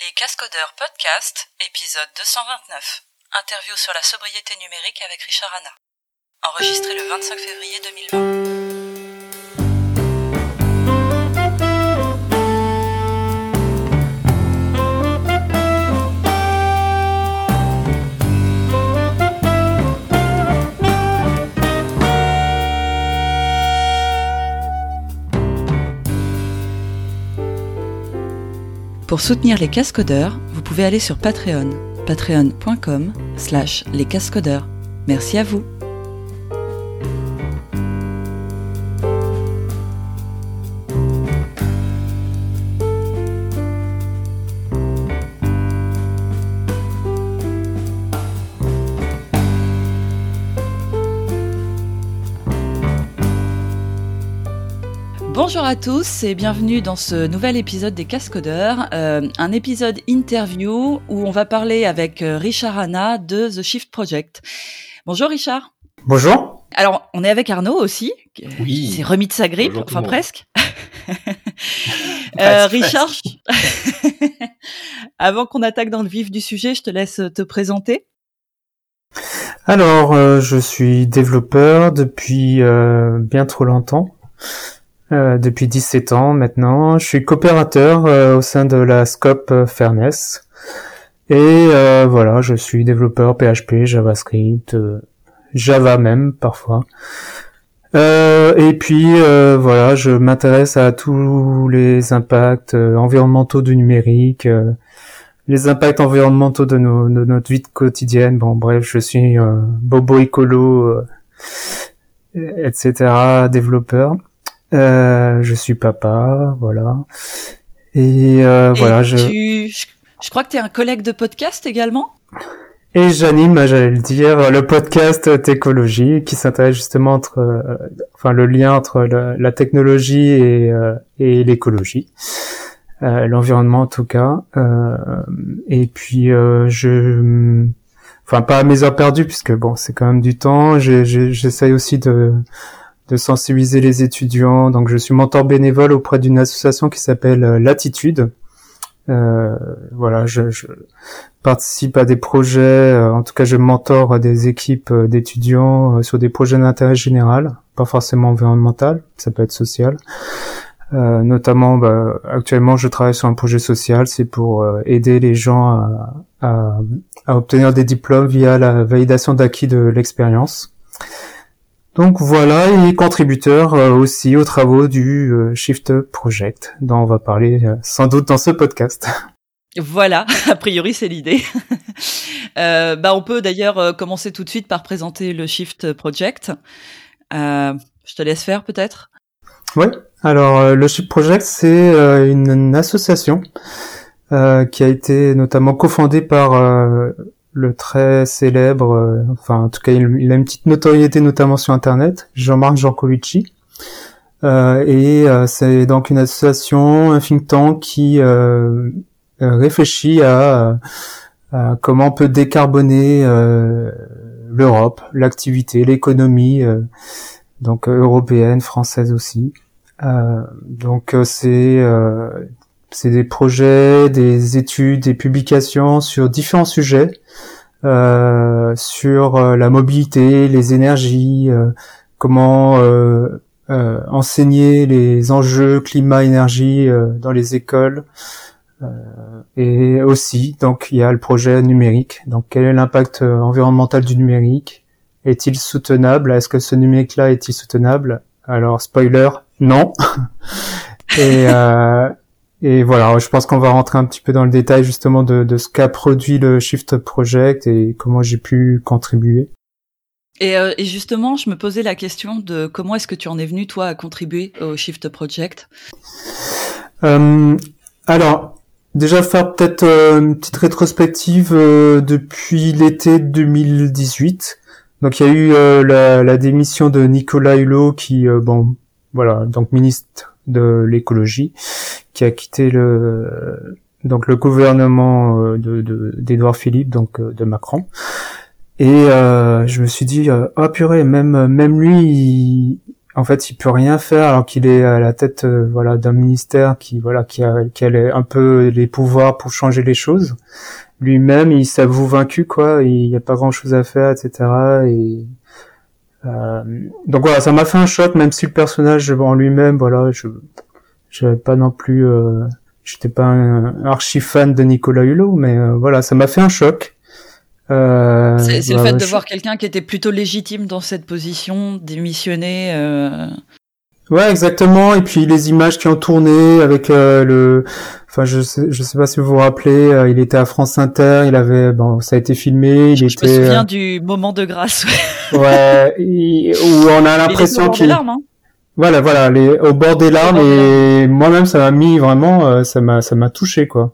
Les Cascodeurs Podcast, épisode 229. Interview sur la sobriété numérique avec Richard Hanna. Enregistré le 25 février 2020. Pour soutenir les cascodeurs, vous pouvez aller sur Patreon, patreon.com slash les cascodeurs. Merci à vous. À tous et bienvenue dans ce nouvel épisode des Cascodeurs, euh, un épisode interview où on va parler avec euh, Richard Hanna de The Shift Project. Bonjour Richard. Bonjour. Alors on est avec Arnaud aussi, qui Oui. s'est remis de sa grippe, Bonjour enfin presque. Euh, Presque, Richard, avant qu'on attaque dans le vif du sujet, je te laisse te présenter. Alors, euh, je suis développeur depuis bien trop longtemps, euh, depuis 17 ans maintenant. Je suis coopérateur euh, au sein de la Scope euh, Fairness. Et euh, voilà, je suis développeur PHP, JavaScript, euh, Java même parfois. Et puis voilà, je m'intéresse à tous les impacts environnementaux du numérique, les impacts environnementaux de, nos, de notre vie quotidienne. Bon, bref, je suis bobo écolo, etc., développeur. Euh, je suis papa, voilà. Et, euh, Et voilà, je tu, je, je crois que tu es un collègue de podcast également? et j'anime, j'allais le dire, le podcast Técologie qui s'intéresse justement entre, euh, enfin, le lien entre la, la technologie et, euh, et l'écologie. Euh, l'environnement en tout cas Euh, et puis euh, je enfin pas à mes heures perdues puisque bon c'est quand même du temps j'essaye aussi de de sensibiliser les étudiants donc je suis mentor bénévole auprès d'une association qui s'appelle euh, Latitude Euh, voilà je, participe à des projets euh, en tout cas je mentor des équipes d'étudiants sur des projets d'intérêt général pas forcément environnemental ça peut être social notamment, bah, actuellement, je travaille sur un projet social. C'est pour aider les gens à obtenir des diplômes via la validation d'acquis de l'expérience. Donc voilà, et contributeur euh, aussi aux travaux du euh, Shift Project, dont on va parler euh, sans doute dans ce podcast. Voilà, a priori c'est l'idée. euh, bah on peut d'ailleurs commencer tout de suite par présenter le Shift Project. Euh, je te laisse faire peut-être? Ouais. Alors le Shift Project, c'est une, association euh, qui a été notamment cofondée par le très célèbre, euh, enfin en tout cas il, a une petite notoriété notamment sur Internet, Jean-Marc Jancovici. Euh, et euh, c'est donc une association, un think tank qui euh, euh, réfléchit à, à comment on peut décarboner l'Europe, l'activité, l'économie, donc européenne, française aussi. Donc c'est c'est des projets, des études, des publications sur différents sujets, euh, sur euh, la mobilité, les énergies, euh, comment enseigner les enjeux climat-énergie dans les écoles. Et aussi, donc, il y a le projet numérique. Donc, quel est l'impact environnemental du numérique? Est-il soutenable? Est-ce que ce numérique-là est-il soutenable? Alors, spoiler, non. et, euh, et voilà, je pense qu'on va rentrer un petit peu dans le détail justement de, de ce qu'a produit le Shift Project et comment j'ai pu contribuer. Et, euh, et justement, je me posais la question de comment est-ce que tu en es venu toi à contribuer au Shift Project? Euh, alors, déjà faire peut-être euh, une petite rétrospective euh, depuis l'été 2018. Donc il y a eu euh, la, la démission de Nicolas Hulot qui, euh, bon, voilà, donc ministre de l'écologie, qui a quitté le donc le gouvernement euh, de de- d'Édouard Philippe, donc euh, de Macron. Et euh, je me suis dit, oh purée, même même lui, il- en fait, il peut rien faire alors qu'il est à la tête, voilà, d'un ministère qui, voilà, qui a, qui a un peu les pouvoirs pour changer les choses. Lui-même, il s'avoue vaincu, quoi. Il n'y a pas grand-chose à faire, etc. Et donc voilà, ça m'a fait un choc, même si le personnage en lui-même, voilà, je, j'avais pas non plus, j'étais pas un archi fan de Nicolas Hulot, mais voilà, ça m'a fait un choc. Euh, c'est le fait de voir quelqu'un qui était plutôt légitime dans cette position, démissionner. Euh... Ouais, exactement. Et puis les images qui ont tourné avec euh, le, enfin je sais, je sais pas si vous vous rappelez, euh, il était à France Inter, il avait, bon, ça a été filmé, il je, était. Je me souviens du moment de grâce. Ouais, où on a l'impression qu'il. Hein. Voilà, voilà, les, au bord des larmes et moi-même ça m'a mis vraiment, ça m'a, ça m'a touché quoi.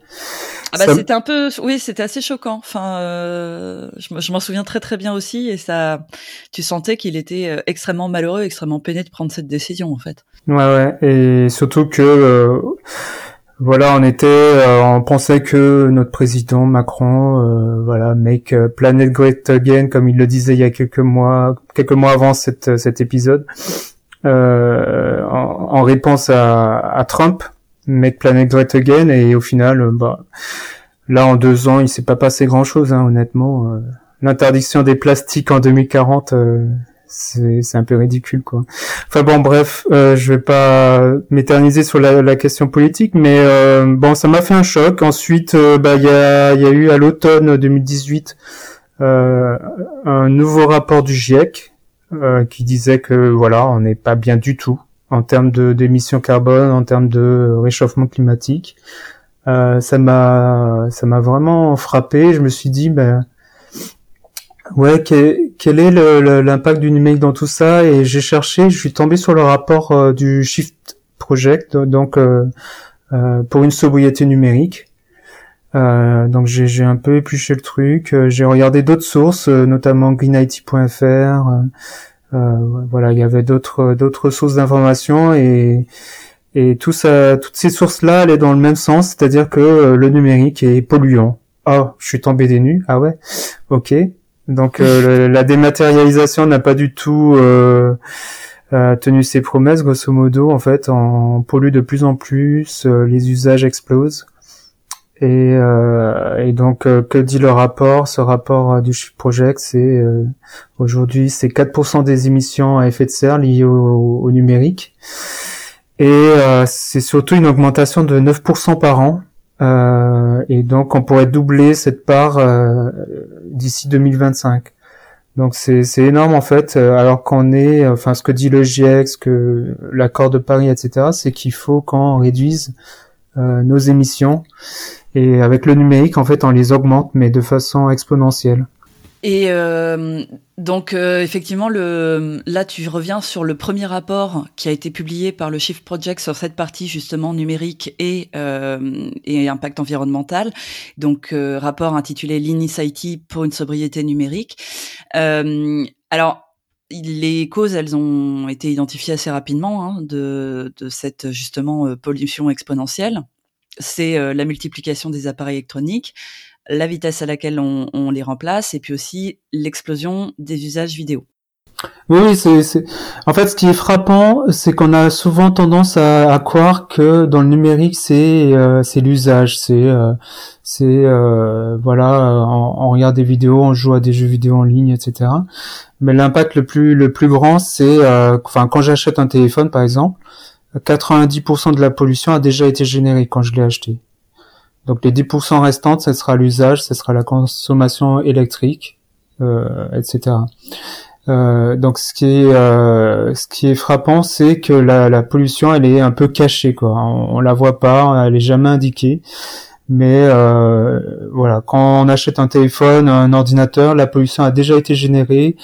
Ah bah c'était un peu, oui, c'était assez choquant. Enfin, euh, je, m'en souviens très très bien aussi, et ça, tu sentais qu'il était euh, extrêmement malheureux, extrêmement peiné de prendre cette décision en fait. Ouais, ouais, et surtout que, euh, voilà, on était, euh, on pensait que notre président Macron, voilà, make planet great again, comme il le disait il y a quelques mois, quelques mois avant cette, cet épisode, en, en, réponse à, à Trump Make Planet Great Again et au final euh, bah là en deux ans il s'est pas passé grand chose hein, honnêtement euh. l'interdiction des plastiques en 2040 euh, c'est un peu ridicule quoi. Enfin bon bref je vais pas m'éterniser sur la, la, question politique mais bon ça m'a fait un choc. Ensuite bah il y a y a eu à l'automne 2018 un nouveau rapport du GIEC qui disait que voilà on n'est pas bien du tout en termes de d'émissions carbone, en termes de réchauffement climatique. Euh, ça m'a ça m'a vraiment frappé. Je me suis dit ben ouais quel, est l'impact du numérique dans tout ça? Et j'ai cherché. Je suis tombé sur le rapport euh, du Shift Project donc euh, pour une sobriété numérique. donc j'ai un peu épluché le truc. J'ai regardé d'autres sources, notamment greenIT.fr. Euh, voilà, il y avait d'autres d'autres sources d'informations et et tout ça, toutes ces sources-là allaient dans le même sens, c'est-à-dire que euh, le numérique est polluant. Oh, je suis tombé des nues. Ah ouais, ok. Donc euh, la dématérialisation n'a pas du tout euh, tenu ses promesses. Grosso modo, en fait, on pollue de plus en plus, les usages explosent. Et, euh, et donc, euh, que dit le rapport? Ce rapport euh, du Shift Project, c'est aujourd'hui c'est 4% des émissions à effet de serre liées au, numérique, et c'est surtout une augmentation de 9% par an. et donc, on pourrait doubler cette part d'ici 2025. Donc c'est énorme en fait, alors qu'on est, enfin ce que dit le GIEC, ce que l'accord de Paris, etc., c'est qu'il faut qu'on réduise nos émissions et avec le numérique, en fait, on les augmente, mais de façon exponentielle. Et euh, donc euh, effectivement, le, là tu reviens sur le premier rapport qui a été publié par le Shift Project sur cette partie justement numérique et, euh, et impact environnemental. Donc euh, rapport intitulé L'Initiative pour une sobriété numérique. Euh, alors les causes, elles ont été identifiées assez rapidement hein, de, de cette justement euh, pollution exponentielle c'est euh, la multiplication des appareils électroniques, la vitesse à laquelle on, les remplace, et puis aussi l'explosion des usages vidéo. Oui, c'est, en fait ce qui est frappant, c'est qu'on a souvent tendance à, croire que dans le numérique c'est euh, c'est l'usage, c'est euh, c'est voilà, on, regarde des vidéos, on joue à des jeux vidéo en ligne, etc. Mais l'impact le plus le plus grand, c'est enfin quand j'achète un téléphone par exemple, 90% de la pollution a déjà été générée quand je l'ai acheté. Donc les 10% restantes, ce sera l'usage, ce sera la consommation électrique, euh, etc. Euh, donc ce qui est euh, ce qui est frappant, c'est que la, la, pollution, elle est un peu cachée, quoi. On, on, la voit pas, elle est jamais indiquée. Mais euh, voilà, quand on achète un téléphone, un ordinateur, la pollution a déjà été générée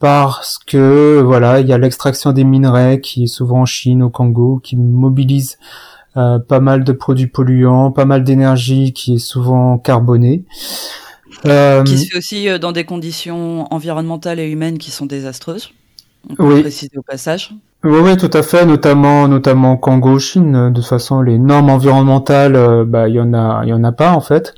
parce que voilà, il y a l'extraction des minerais qui est souvent en Chine, au Congo, qui mobilise euh, pas mal de produits polluants, pas mal d'énergie qui est souvent carbonée. Euh, qui se fait aussi euh, dans des conditions environnementales et humaines qui sont désastreuses. On peut oui. préciser au passage. Oui, oui, tout à fait, notamment, notamment Congo, Chine. De toute façon, les normes environnementales, bah, il y en a, il y en a pas en fait.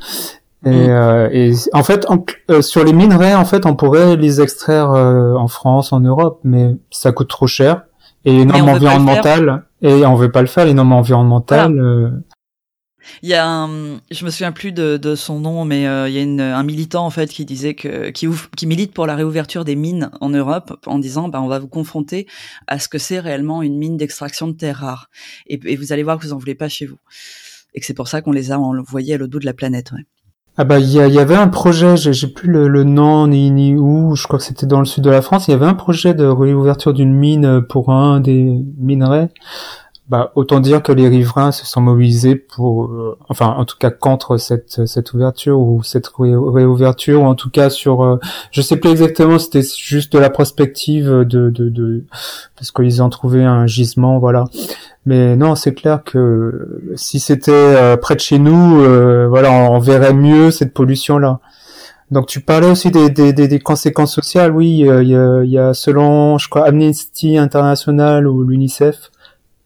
Et, mm. euh, et, en fait, euh, sur les minerais, en fait, on pourrait les extraire euh, en France, en Europe, mais ça coûte trop cher. Et les normes environnementales, et on veut pas le faire, les normes environnementales. Euh, il y a un, je me souviens plus de, de son nom, mais euh, il y a une, un militant en fait qui disait que qui, qui milite pour la réouverture des mines en Europe en disant bah on va vous confronter à ce que c'est réellement une mine d'extraction de terres rares et, et, vous allez voir que vous en voulez pas chez vous et que c'est pour ça qu'on les a envoyés à l'autre bout de la planète. Ouais. Ah bah il y, avait un projet, j'ai plus le, le, nom ni, ni où, je crois que c'était dans le sud de la France, il y avait un projet de réouverture d'une mine pour un des minerais bah, autant dire que les riverains se sont mobilisés pour, euh, enfin, en tout cas contre cette cette ouverture ou cette réouverture, ou en tout cas sur, euh, je sais plus exactement, c'était juste de la prospective de, de parce qu'ils ont trouvé un gisement, voilà. Mais non, c'est clair que si c'était euh, près de chez nous, voilà, on, verrait mieux cette pollution là. Donc tu parlais aussi des, des, des, conséquences sociales, oui, il y a, y a selon, je crois, Amnesty International ou l'UNICEF,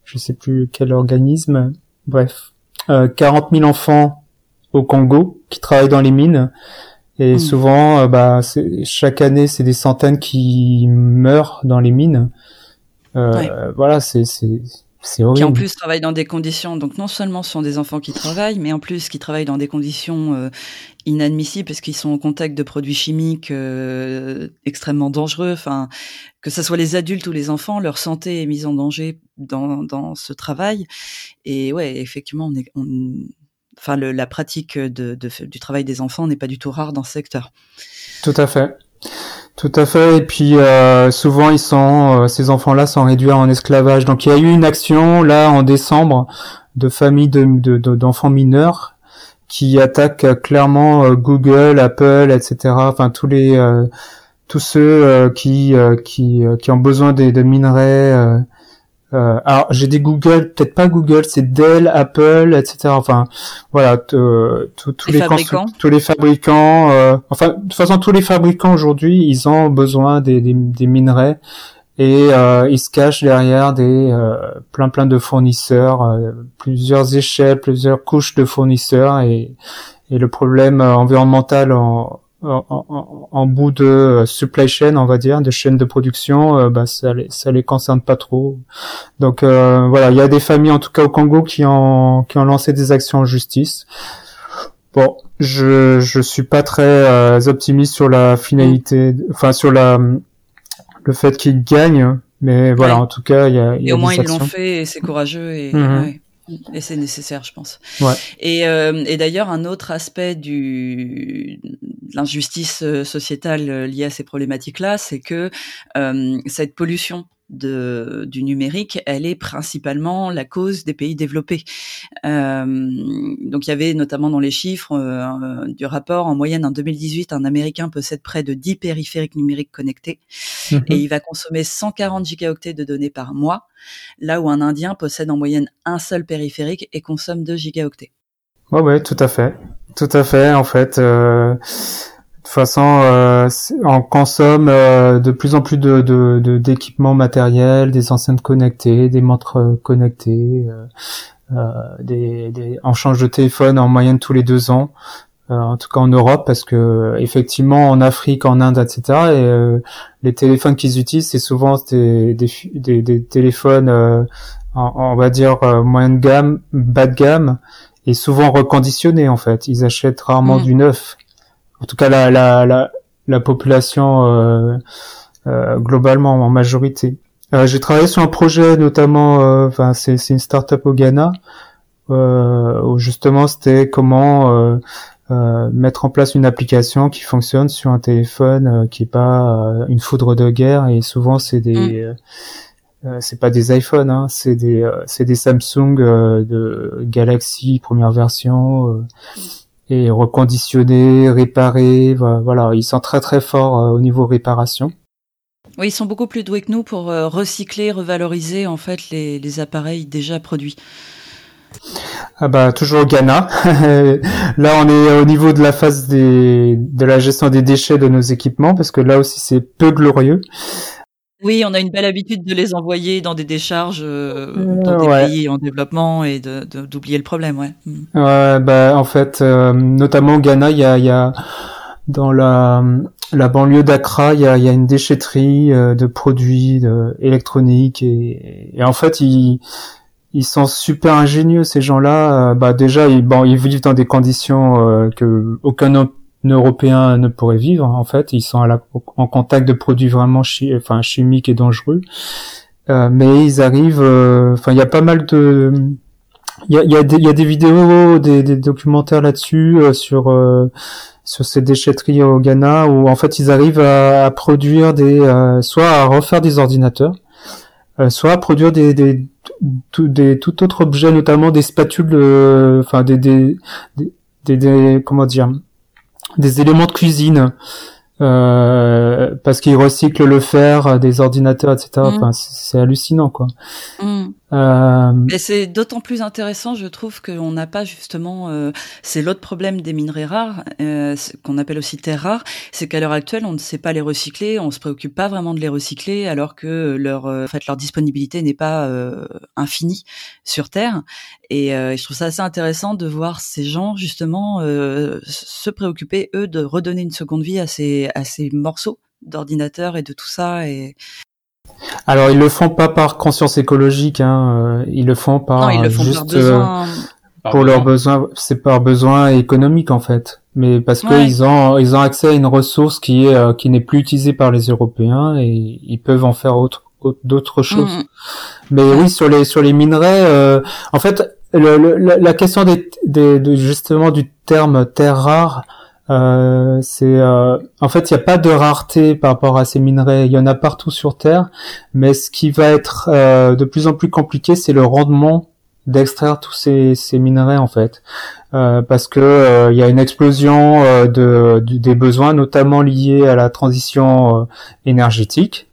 je sais plus quel organisme, bref, euh, 40 000 enfants au Congo qui travaillent dans les mines. Et hmm. souvent, euh, bah, chaque année, c'est des centaines qui meurent dans les mines. Euh, Voilà, c'est. Qui en plus travaillent dans des conditions, donc non seulement ce sont des enfants qui travaillent, mais en plus qui travaillent dans des conditions euh, inadmissibles parce qu'ils sont au contact de produits chimiques euh, extrêmement dangereux. Enfin, que ce soit les adultes ou les enfants, leur santé est mise en danger dans, dans ce travail. Et ouais, effectivement, on est, on, enfin, le, la pratique de, de, du travail des enfants n'est pas du tout rare dans ce secteur. Tout à fait. Tout à fait. Et puis euh, souvent ils sont, euh, ces enfants-là sont réduits en esclavage. Donc il y a eu une action là en décembre de familles de, d'enfants mineurs qui attaquent clairement euh, Google, Apple, etc. Enfin tous les tous ceux qui ont besoin des, de minerais euh, alors j'ai des Google, peut-être pas Google, c'est Dell, Apple, etc. Enfin voilà, tous les, fabricants, tous les fabricants. Euh, enfin de toute façon tous les fabricants aujourd'hui, ils ont besoin des, des, minerais et euh, ils se cachent derrière des plein plein de fournisseurs, plusieurs échelles, plusieurs couches de fournisseurs et, et le problème environnemental en, en, bout de euh, supply chain, on va dire, de chaîne de production, euh, bah, ça les, ça les concerne pas trop. Donc euh, voilà, il y a des familles, en tout cas au Congo, qui ont qui ont lancé des actions en justice. Bon, je je suis pas très optimiste sur la finalité, enfin sur la le fait qu'ils gagnent, mais voilà, en tout cas, il y a. et au moins ils l'ont fait, et c'est courageux et. Mhm. Et c'est nécessaire, je pense. Ouais. Et, euh, et d'ailleurs, un autre aspect du l'injustice euh, sociétale euh, liée à ces problématiques-là, c'est que euh, cette pollution de, du numérique, elle est principalement la cause des pays développés. Euh, donc il y avait notamment dans les chiffres euh, du rapport, en moyenne en 2018, un Américain possède près de 10 périphériques numériques connectés mhm. et il va consommer 140 gigaoctets de données par mois, là où un Indien possède en moyenne un seul périphérique et consomme 2 gigaoctets. Ouais, ouais, tout à fait. Tout à fait, en fait. Euh toute façon, euh, on consomme euh, de plus en plus de, d'équipements matériels, des enceintes connectées, des montres connectées. Euh, des, des, on change de téléphone en moyenne tous les deux ans. en tout cas en Europe, parce que effectivement en Afrique, en Inde, etc. Et les téléphones qu'ils utilisent, c'est souvent des, des, des, téléphones, on va dire moyenne gamme, bas de gamme, et souvent reconditionnés en fait. Ils achètent rarement mmh. du neuf en tout cas la, la, la, la population euh, euh, globalement en majorité. Euh, j'ai travaillé sur un projet notamment, euh, enfin c'est, c'est une start-up au Ghana euh, où justement c'était comment mettre en place une application qui fonctionne sur un téléphone qui est pas une foudre de guerre et souvent c'est des mm. c'est pas des iPhones, hein, c'est des c'est des Samsung de Galaxy première version et reconditionner, réparer. Voilà, ils sont très très forts euh, au niveau réparation. Oui, ils sont beaucoup plus doués que nous pour euh, recycler, revaloriser en fait les, les appareils déjà produits. Ah bah toujours au Ghana. là on est au niveau de la phase des, de la gestion des déchets de nos équipements parce que là aussi c'est peu glorieux. Oui, on a une belle habitude de les envoyer dans des décharges euh, dans des pays en développement et de, d'oublier le problème, ouais. Mm. Ouais, bah en fait, euh, notamment au Ghana, il y a, y a dans la la banlieue d'Accra, il y a, y a, une déchetterie de produits électroniques et, et, en fait ils ils sont super ingénieux ces gens-là. bah déjà ils bon ils vivent dans des conditions que aucun Européen ne pourrait vivre en fait. Ils sont à la, en contact de produits vraiment chimiques et dangereux. Euh, mais ils arrivent. Euh, enfin, il y a pas mal de il y a, y, a des, y a des vidéos, des, des documentaires là-dessus euh, sur sur ces déchetteries au Ghana où en fait ils arrivent à, produire des soit à refaire des ordinateurs, soit à produire des des tout, des tout autre objet, notamment des spatules, enfin des des, des, des comment dire des éléments de cuisine euh, parce qu'ils recyclent le fer des ordinateurs, etc. Mm. Enfin, c'est hallucinant, quoi. Mm. Euh... Et c'est d'autant plus intéressant, je trouve, qu'on n'a pas justement. Euh, c'est l'autre problème des minerais rares, euh, qu'on appelle aussi terres rares, c'est qu'à l'heure actuelle, on ne sait pas les recycler, on se préoccupe pas vraiment de les recycler, alors que leur, euh, en fait, leur disponibilité n'est pas euh, infinie sur Terre. Et je trouve ça assez intéressant de voir ces gens justement se préoccuper eux de redonner une seconde vie à ces à ces morceaux d'ordinateur et de tout ça et alors ils le font pas par conscience écologique, hein, euh, ils le font par non, juste euh, pour leurs besoins. C'est par besoin économique en fait, mais parce qu'ils ont ils ont accès à une ressource qui est euh, qui n'est plus utilisée par les Européens et ils peuvent en faire autre d'autres choses. Mm, mm. Mais oui, sur les sur les minerais, en fait, le, la question des, des de, justement du terme terre rare euh, c'est euh, en fait il n'y a pas de rareté par rapport à ces minerais. Il y en a partout sur Terre, mais ce qui va être euh, de plus en plus compliqué, c'est le rendement d'extraire tous ces, ces, minerais en fait, parce que il y a une explosion de, des besoins, notamment liés à la transition énergétique.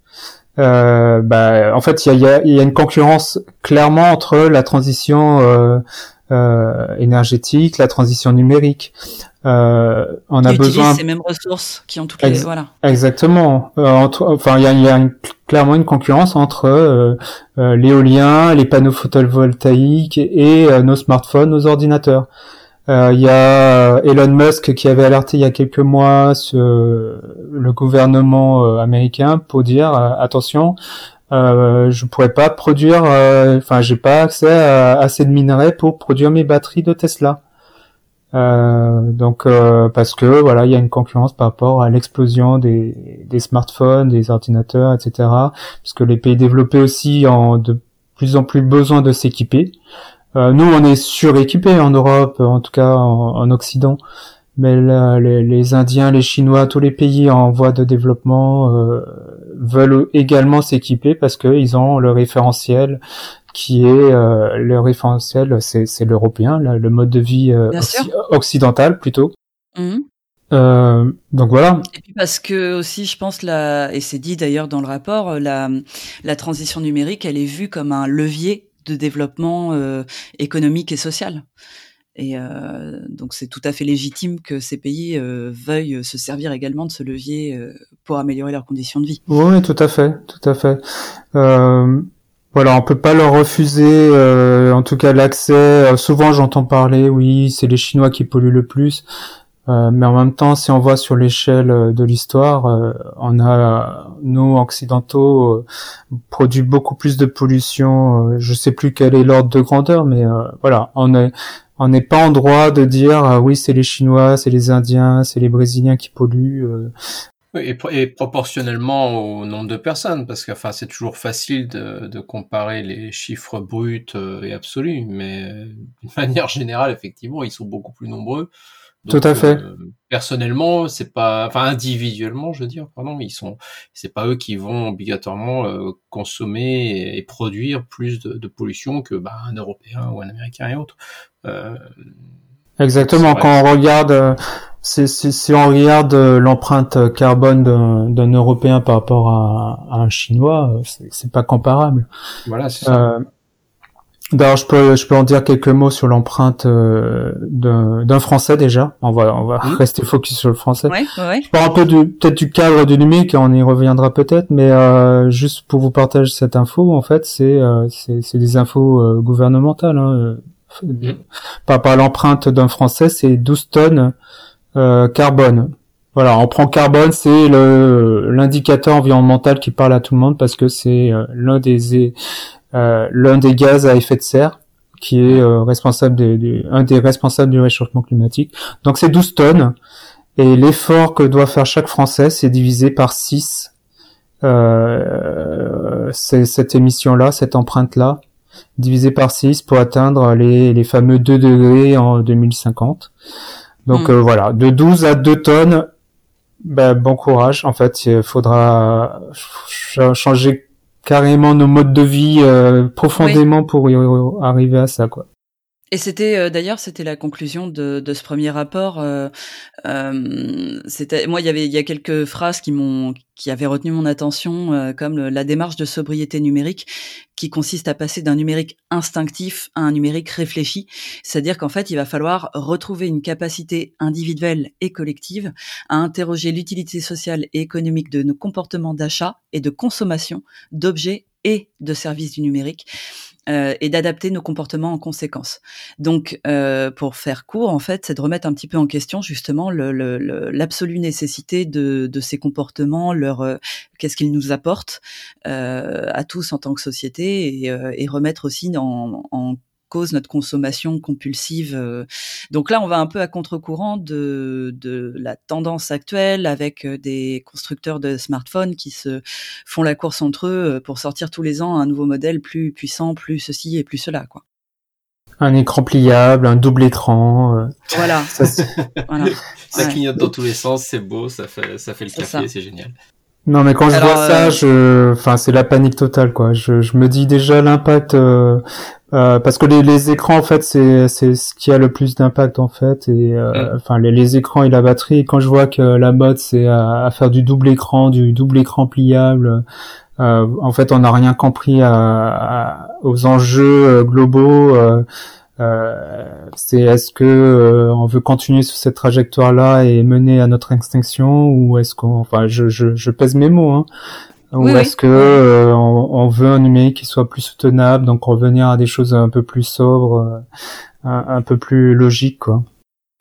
Bah, en fait, il y a, y a, une concurrence clairement entre la transition énergétique, la transition numérique. Euh, on a besoin ces mêmes ressources qui ont toutes les voilà. Exactement. Euh, entre, enfin, il y a, y a une, clairement une concurrence entre euh, euh l'éolien, les panneaux photovoltaïques et, euh, nos smartphones, nos ordinateurs. Il y a Elon Musk qui avait alerté il y a quelques mois sur le gouvernement américain pour dire attention, euh, je pourrais pas produire, enfin j'ai pas accès à assez de minerais pour produire mes batteries de Tesla. Euh, donc euh, parce que voilà, il y a une concurrence par rapport à l'explosion des, smartphones, des ordinateurs, etc. Parce que les pays développés aussi ont de plus en plus besoin de s'équiper. Euh, nous, on est suréquipés en Europe, en tout cas en, en Occident, mais les, les, Indiens, les Chinois, tous les pays en voie de développement euh, veulent également s'équiper parce qu'ils ont le référentiel qui est euh, le référentiel, c'est l'européen, le mode de vie euh, occidental plutôt. Mmh. Euh, donc voilà. Et puis parce que aussi, je pense la, et c'est dit d'ailleurs dans le rapport, la, la transition numérique, elle est vue comme un levier de développement euh, économique et social. Et euh, donc c'est tout à fait légitime que ces pays euh, veuillent se servir également de ce levier pour améliorer leurs conditions de vie. Oui, tout à fait, tout à fait. Euh, voilà, on peut pas leur refuser, euh, en tout cas l'accès. Euh, souvent, j'entends parler, oui, c'est les Chinois qui polluent le plus, euh, mais en même temps, si on voit sur l'échelle de l'histoire, on a nous occidentaux produit beaucoup plus de pollution. je sais plus quel est l'ordre de grandeur, mais voilà, on est on n'est pas en droit de dire oui, c'est les Chinois, c'est les Indiens, c'est les Brésiliens qui polluent. Et, et, proportionnellement au nombre de personnes, parce que enfin, c'est toujours facile de, de, comparer les chiffres bruts euh, et absolus, mais euh, d'une manière générale, effectivement, ils sont beaucoup plus nombreux. Tout à fait. Euh, personnellement, c'est pas, enfin individuellement, je veux dire, pardon, ils sont, c'est pas eux qui vont obligatoirement consommer et, produire plus de, de, pollution que bah, un Européen ou un Américain et autres. Exactement. Quand on regarde si on regarde euh, l'empreinte carbone d'un Européen par rapport à, un Chinois, euh, c'est pas comparable. Voilà, c'est ça. Euh, D'ailleurs, je peux, je peux en dire quelques mots sur l'empreinte d'un Français déjà. On va, on va rester focus sur le Français. Ouais, ouais. Je parle un peu du, peut-être du cadre du numérique, on y reviendra peut-être, mais juste pour vous partager cette info, en fait, c'est, c'est, des infos gouvernementales. Hein. Par rapport à l'empreinte d'un Français, c'est 12 tonnes euh, carbone voilà, on prend carbone, c'est le l'indicateur environnemental qui parle à tout le monde parce que c'est euh, l'un des euh, l'un des gaz à effet de serre qui est euh, responsable des, un des responsables du réchauffement climatique. Donc c'est 12 tonnes et l'effort que doit faire chaque Français, c'est divisé par 6 euh, cette émission-là, cette empreinte-là, divisé par 6 pour atteindre les, les fameux 2 degrés en 2050. Donc hmm. voilà, de 12 à 2 tonnes, ben, bon courage. En fait, il faudra changer carrément nos modes de vie euh, profondément pour y arriver à ça, quoi. Et c'était euh, d'ailleurs c'était la conclusion de, de, ce premier rapport. Euh, euh, moi il y avait il y a quelques phrases qui m'ont qui avaient retenu mon attention euh, comme la démarche de sobriété numérique qui consiste à passer d'un numérique instinctif à un numérique réfléchi. C'est-à-dire qu'en fait il va falloir retrouver une capacité individuelle et collective à interroger l'utilité sociale et économique de nos comportements d'achat et de consommation d'objets et de services du numérique euh, et d'adapter nos comportements en conséquence. Donc, euh, pour faire court, en fait, c'est de remettre un petit peu en question justement l'absolue le, nécessité de, de, ces comportements, leur euh, qu'est-ce qu'ils nous apportent euh, à tous en tant que société, et, euh, et remettre aussi en, en cause notre consommation compulsive. Euh. Donc là, on va un peu à contre-courant de, de la tendance actuelle avec euh, des constructeurs de smartphones qui se font la course entre eux euh, pour sortir tous les ans un nouveau modèle plus puissant, plus ceci et plus cela, quoi. Un écran pliable, un double écran. Voilà. Ça, clignote dans tous les sens, c'est beau, ça fait, ça fait le café, c'est génial. Non, mais quand je vois ça, je, enfin, c'est la panique totale, quoi. Je, je me dis déjà l'impact euh, parce que les, les, écrans en fait c'est c'est ce qui a le plus d'impact en fait et euh, mm. enfin les, les, écrans et la batterie et quand je vois que la mode c'est à, faire du double écran du double écran pliable euh, en fait on n'a rien compris à, aux enjeux euh, globaux c'est est-ce que on veut continuer sur cette trajectoire là et mener à notre extinction ou est-ce qu'on enfin je, je, je pèse mes mots hein, ou est-ce que euh, on, veut un numérique qui soit plus soutenable, donc revenir à des choses un peu plus sobres, euh, un, peu plus logiques, quoi.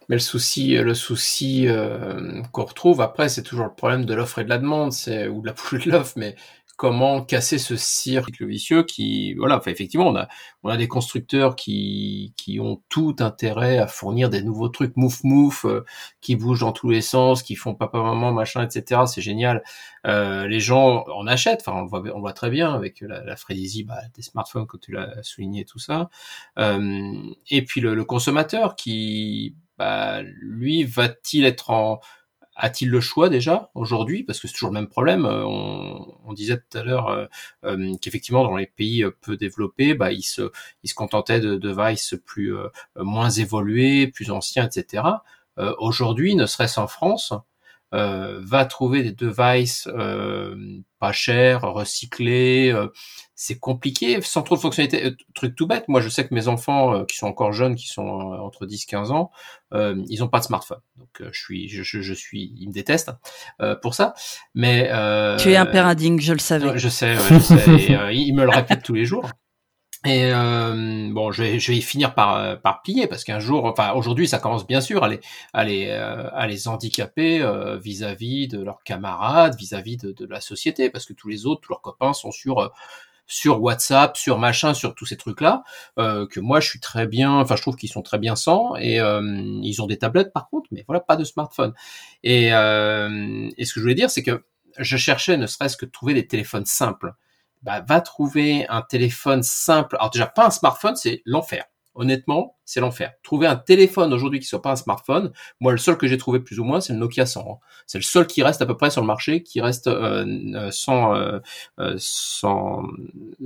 Mais le souci, le souci euh, qu'on retrouve après, c'est toujours le problème de l'offre et de la demande, c'est ou de la poule de l'offre, mais comment casser ce cercle vicieux qui, voilà, enfin, effectivement, on a, on a des constructeurs qui, qui ont tout intérêt à fournir des nouveaux trucs mouf mouf, euh, qui bougent dans tous les sens, qui font papa maman machin, etc. C'est génial. Euh, les gens en achètent, enfin, on le voit, on voit très bien avec la, la bah, des smartphones, comme tu l'as souligné, tout ça. Euh, et puis le, le consommateur qui, bah, lui, va-t-il être en a-t-il le choix déjà aujourd'hui? Parce que c'est toujours le même problème. Euh, on, disait tout à l'heure euh, euh, qu'effectivement dans les pays peu développés, bah, ils se, ils se contentaient de devices plus moins évolués, plus anciens, etc. aujourd'hui, ne serait-ce en France, va trouver des devices pas chers, recyclés, c'est compliqué sans trop de fonctionnalités. Euh, truc tout bête, moi je sais que mes enfants euh, qui sont encore jeunes, qui sont euh, entre 10 15 ans, ils ont pas de smartphone. Donc je suis je, je, suis ils me détestent pour ça. Mais tu es un père indigne, je le savais. Je sais, je sais et, ils me le répètent tous les jours. Et bon, je vais, je vais finir par, par plier parce qu'un jour, enfin aujourd'hui, ça commence bien sûr à les, à les, à les handicaper vis-à-vis de leurs camarades, vis-à-vis de, de, la société, parce que tous les autres, tous leurs copains sont sur sur WhatsApp, sur machin, sur tous ces trucs-là, euh, que moi je suis très bien, enfin je trouve qu'ils sont très bien sans, et euh, ils ont des tablettes par contre, mais voilà, pas de smartphone. Et, euh, et ce que je voulais dire, c'est que je cherchais ne serait-ce que de trouver des téléphones simples. Bah, va trouver un téléphone simple. Alors déjà, pas un smartphone, c'est l'enfer. Honnêtement, c'est l'enfer. Trouver un téléphone aujourd'hui qui soit pas un smartphone, moi le seul que j'ai trouvé plus ou moins, c'est le Nokia 100. Hein. C'est le seul qui reste à peu près sur le marché, qui reste euh, euh sans, euh, euh, sans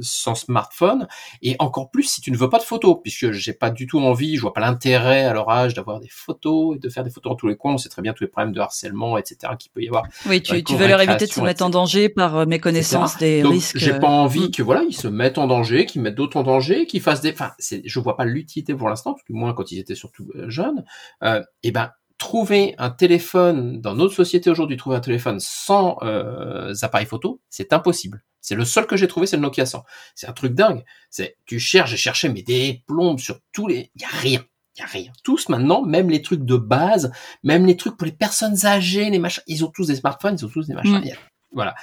sans smartphone. Et encore plus si tu ne veux pas de photos, puisque j'ai pas du tout envie, je vois pas l'intérêt à leur âge d'avoir des photos et de faire des photos dans tous les coins. On sait très bien tous les problèmes de harcèlement, etc. qu'il peut y avoir. Oui, tu, tu veux leur éviter de se mettre en danger par méconnaissance des Donc, risques. J'ai pas envie mm. que voilà, ils se mettent en danger, qu'ils mettent d'autres en danger, qu'ils fassent des. Enfin, je vois pas l'utilité pour l'instant du moins quand ils étaient surtout euh, jeunes, euh, et ben trouver un téléphone dans notre société aujourd'hui, trouver un téléphone sans euh, appareil photo, c'est impossible. C'est le seul que j'ai trouvé, c'est le Nokia 100. C'est un truc dingue. C'est tu cherches, j'ai cherché mais des plombes sur tous les, il y a rien. y a rien. Tous maintenant, même les trucs de base, même les trucs pour les personnes âgées, les machins, ils ont tous des smartphones, ils ont tous des machins. Mm. Voilà.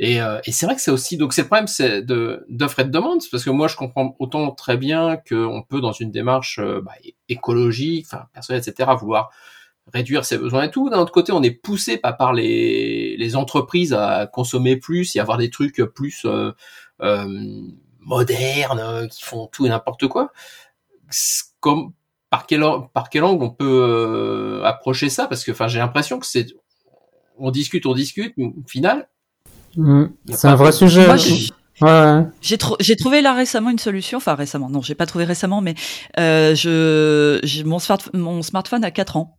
Et, euh, et c'est vrai que c'est aussi donc c'est le problème c'est de d'offre et de demande parce que moi je comprends autant très bien qu'on peut dans une démarche euh, bah, écologique, enfin personnelle, etc. vouloir réduire ses besoins et tout. D'un autre côté, on est poussé par les, les entreprises à consommer plus et avoir des trucs plus euh, euh, modernes qui font tout et n'importe quoi. Comme par quel par quel angle on peut euh, approcher ça? Parce que enfin j'ai l'impression que c'est on discute, on discute, mais au final. Mmh. C'est un vrai sujet. Moi, Ouais. J'ai trouvé là récemment une solution, enfin récemment, non, j'ai pas trouvé récemment, mais euh, je j'ai mon, smart, mon smartphone a 4 ans.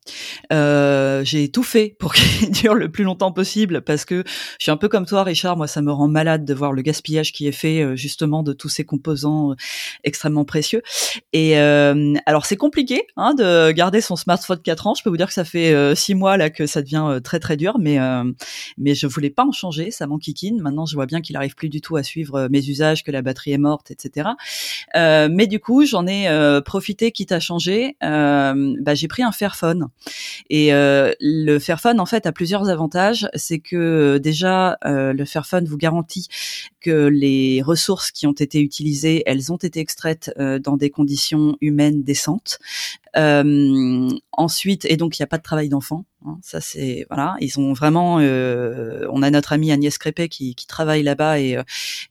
Euh, j'ai tout fait pour qu'il dure le plus longtemps possible parce que je suis un peu comme toi, Richard. Moi, ça me rend malade de voir le gaspillage qui est fait euh, justement de tous ces composants euh, extrêmement précieux. Et euh, alors c'est compliqué hein, de garder son smartphone 4 ans. Je peux vous dire que ça fait 6 mois là que ça devient très très dur, mais mais je voulais pas en changer, ça m'enquiquine. Maintenant, je vois bien qu'il arrive plus du tout à suivre euh, mes usages, que la batterie est morte, etc. Euh, mais du coup, j'en ai euh, profité, quitte à changer. bah, j'ai pris un Fairphone. Et le Fairphone, en fait, a plusieurs avantages. C'est que déjà, le Fairphone vous garantit que les ressources qui ont été utilisées, elles ont été extraites dans des conditions humaines décentes. Euh, ensuite, et donc il n'y a pas de travail d'enfant. Hein, ça c'est voilà, ils ont vraiment. Euh, on a notre amie Agnès Crépet qui, qui travaille là-bas et, euh,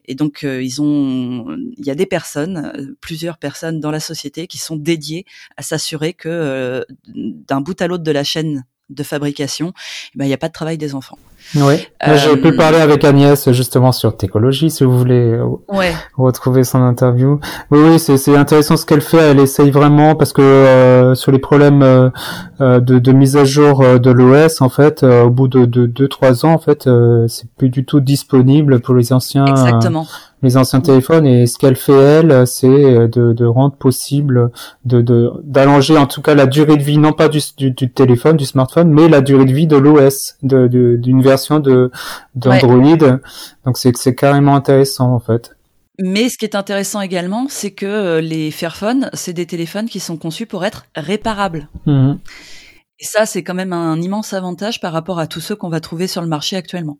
et donc ils ont. Il y a des personnes, plusieurs personnes dans la société qui sont dédiées à s'assurer que d'un bout à l'autre de la chaîne de fabrication, eh ben, il n'y a pas de travail des enfants. Oui, euh... j'ai pu parler avec Agnès justement sur Técologie, si vous voulez euh, ouais. retrouver son interview. Oui, oui, c'est intéressant ce qu'elle fait. Elle essaye vraiment parce que euh, sur les problèmes euh, euh de, de, mise à jour de l'OS, en fait, au bout de 2-3 ans, en fait, c'est plus du tout disponible pour les anciens. Exactement les anciens téléphones et ce qu'elle fait elle c'est de, de, rendre possible de d'allonger en tout cas la durée de vie non pas du, du, téléphone du smartphone mais la durée de vie de l'OS de d'une version de d'Android donc c'est c'est carrément intéressant en fait mais ce qui est intéressant également, c'est que euh, les Fairphone, c'est des téléphones qui sont conçus pour être réparables. Mmh. Et ça, c'est quand même un immense avantage par rapport à tous ceux qu'on va trouver sur le marché actuellement.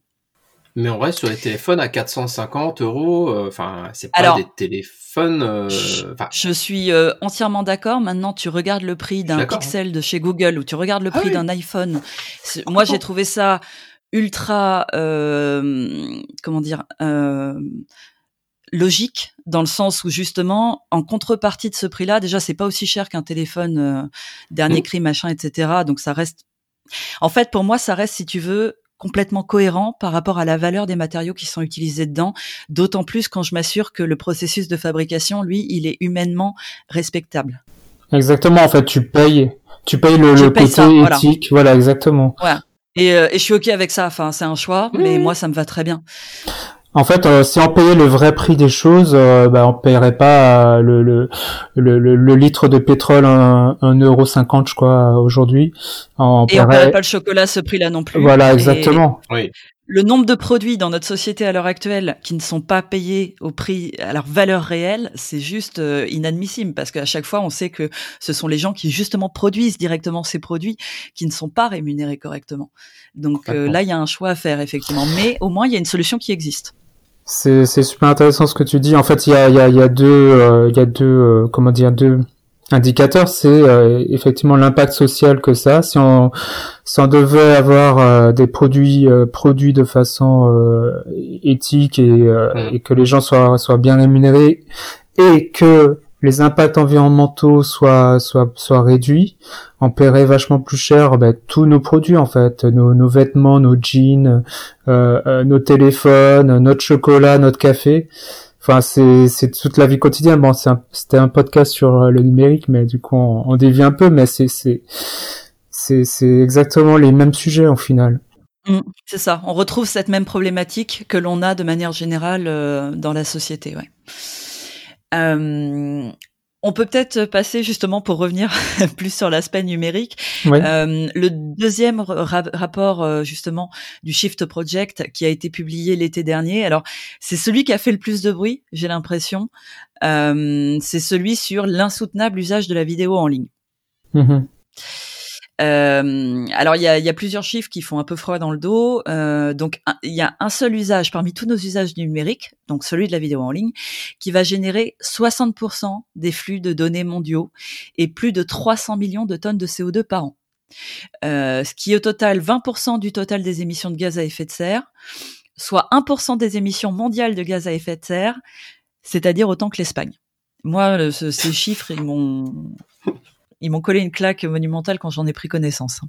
Mais on reste sur les téléphones à 450 euros. Euh, enfin, c'est pas des téléphones. Euh, je, suis euh, entièrement d'accord. Maintenant, tu regardes le prix d'un Pixel de chez Google ou tu regardes le ah prix d'un iPhone. Moi, j'ai trouvé ça ultra, comment dire, logique dans le sens où justement, en contrepartie de ce prix-là, déjà, c'est pas aussi cher qu'un téléphone dernier cri, machin, etc. Donc, ça reste. En fait, pour moi, ça reste, si tu veux, complètement cohérent par rapport à la valeur des matériaux qui sont utilisés dedans, d'autant plus quand je m'assure que le processus de fabrication, lui, il est humainement respectable. Exactement, en fait, tu payes, tu payes le, côté éthique, voilà, exactement. Et, euh, et, je suis ok avec ça. Enfin, c'est un choix, mais moi, ça me va très bien. En fait, euh, si on payait le vrai prix des choses, euh, bah, on paierait pas euh, le, le, le, le, litre de pétrole un, un euro cinquante, je crois, aujourd'hui. On Et on paierait pas le chocolat à ce prix-là non plus. Voilà, exactement. Oui. Le nombre de produits dans notre société à l'heure actuelle qui ne sont pas payés au prix à leur valeur réelle, c'est juste inadmissible parce qu'à chaque fois on sait que ce sont les gens qui justement produisent directement ces produits qui ne sont pas rémunérés correctement. Donc là il y a un choix à faire effectivement, mais au moins il y a une solution qui existe. C'est super intéressant ce que tu dis. En fait, il y a, y, a, y a deux, euh, il y a deux, euh, comment dire, deux indicateurs. C'est euh, effectivement l'impact social que ça. Si on, si on devait avoir des produits produits de façon éthique et, mm. et, que les gens soient soient bien rémunérés et que les impacts environnementaux soient soient soient réduits, on paierait vachement plus cher ben, tous nos produits en fait, nos, nos vêtements, nos jeans, euh, euh, nos téléphones, notre chocolat, notre café. Enfin, c'est c'est toute la vie quotidienne. Bon, c'était un, podcast sur euh, le numérique, mais du coup, on, on dévie un peu, mais c'est c'est c'est c'est exactement les mêmes sujets au final. Mmh, c'est ça. On retrouve cette même problématique que l'on a de manière générale dans la société. Ouais. Euh, on peut peut-être passer justement pour revenir plus sur l'aspect numérique. Euh, le deuxième rapport euh, justement du Shift Project qui a été publié l'été dernier. Alors c'est celui qui a fait le plus de bruit, j'ai l'impression. c'est celui sur l'insoutenable usage de la vidéo en ligne. Mhm. Euh, alors il y a, y a, plusieurs chiffres qui font un peu froid dans le dos. Euh, donc il y a un seul usage parmi tous nos usages numériques, donc celui de la vidéo en ligne, qui va générer 60% des flux de données mondiaux et plus de 300 millions de tonnes de CO2 par an. Euh, ce qui est au total 20% du total des émissions de gaz à effet de serre, soit 1% des émissions mondiales de gaz à effet de serre, c'est-à-dire autant que l'Espagne. Moi, ces chiffres, ils m'ont ils m'ont collé une claque monumentale quand j'en ai pris connaissance.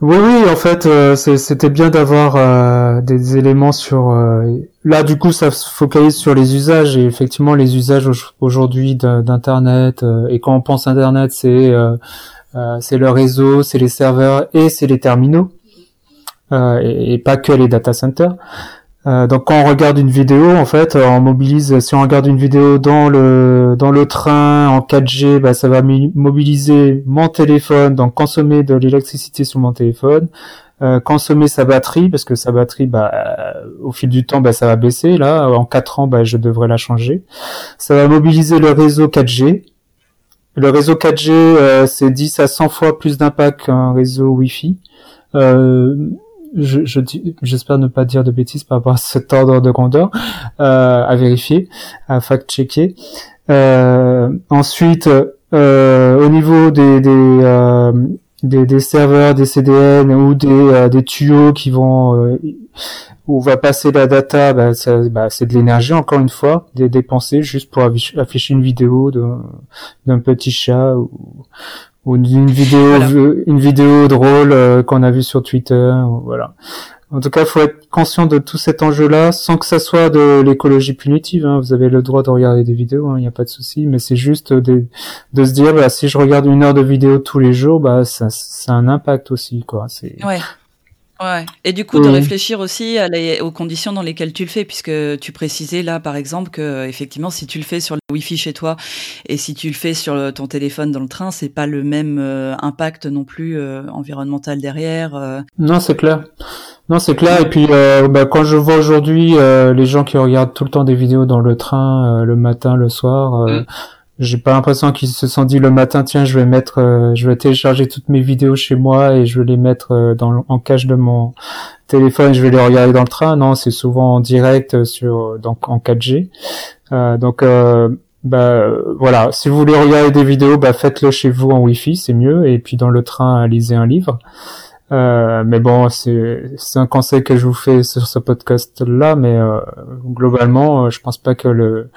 Oui, oui, en fait, euh, c'était bien d'avoir euh, des éléments sur. Euh, là, du coup, ça se focalise sur les usages et effectivement, les usages aujourd'hui d'Internet. et quand on pense Internet, c'est c'est le réseau, c'est les serveurs et c'est les terminaux et, pas que les data centers. Euh, donc quand on regarde une vidéo, en fait, euh, on mobilise. Si on regarde une vidéo dans le dans le train en 4G, bah, ça va mobiliser mon téléphone, donc consommer de l'électricité sur mon téléphone, euh, consommer sa batterie parce que sa batterie, bah, au fil du temps, bah, ça va baisser. Là, en 4 ans, bah, je devrais la changer. Ça va mobiliser le réseau 4G. Le réseau 4G, c'est 10 à 100 fois plus d'impact qu'un réseau Wi-Fi. Euh, je, je j'espère ne pas dire de bêtises par rapport à cet ordre de grandeur, euh, à vérifier, à fact-checker. Euh, ensuite, euh, au niveau des des, euh, des, des serveurs, des CDN ou des, euh, des tuyaux qui vont euh, où va passer la data, bah, bah, c'est de l'énergie encore une fois, des juste pour afficher une vidéo d'un petit chat ou, ou une vidéo une vidéo drôle euh, qu'on a vue sur Twitter voilà. En tout cas faut être conscient de tout cet enjeu là sans que ça soit de l'écologie punitive hein. vous avez le droit de regarder des vidéos il hein, n'y a pas de souci. Mais c'est juste de, de se dire bah, si je regarde une heure de vidéo tous les jours bah ça, ça a un impact aussi quoi. C'est ouais Ouais. Et du coup, de réfléchir aussi à aux conditions dans lesquelles tu le fais, puisque tu précisais là, par exemple, que effectivement, si tu le fais sur le Wi-Fi chez toi et si tu le fais sur ton téléphone dans le train, c'est pas le même euh, impact non plus euh, environnemental derrière. Euh. Non, c'est clair. Non, c'est clair. Et puis, bah, quand je vois aujourd'hui les gens qui regardent tout le temps des vidéos dans le train, le matin, le soir. Mm j'ai pas l'impression qu'ils se sont dit le matin tiens je vais mettre euh, je vais télécharger toutes mes vidéos chez moi et je vais les mettre euh, dans en cache de mon téléphone. Je vais les regarder dans le train. Non c'est souvent en direct sur donc en 4G euh, donc bah voilà. Si vous voulez regarder des vidéos bah faites-le chez vous en Wi-Fi c'est mieux. Et puis dans le train lisez un livre. Mais bon, c'est un conseil que je vous fais sur ce podcast là, mais globalement, je pense pas que le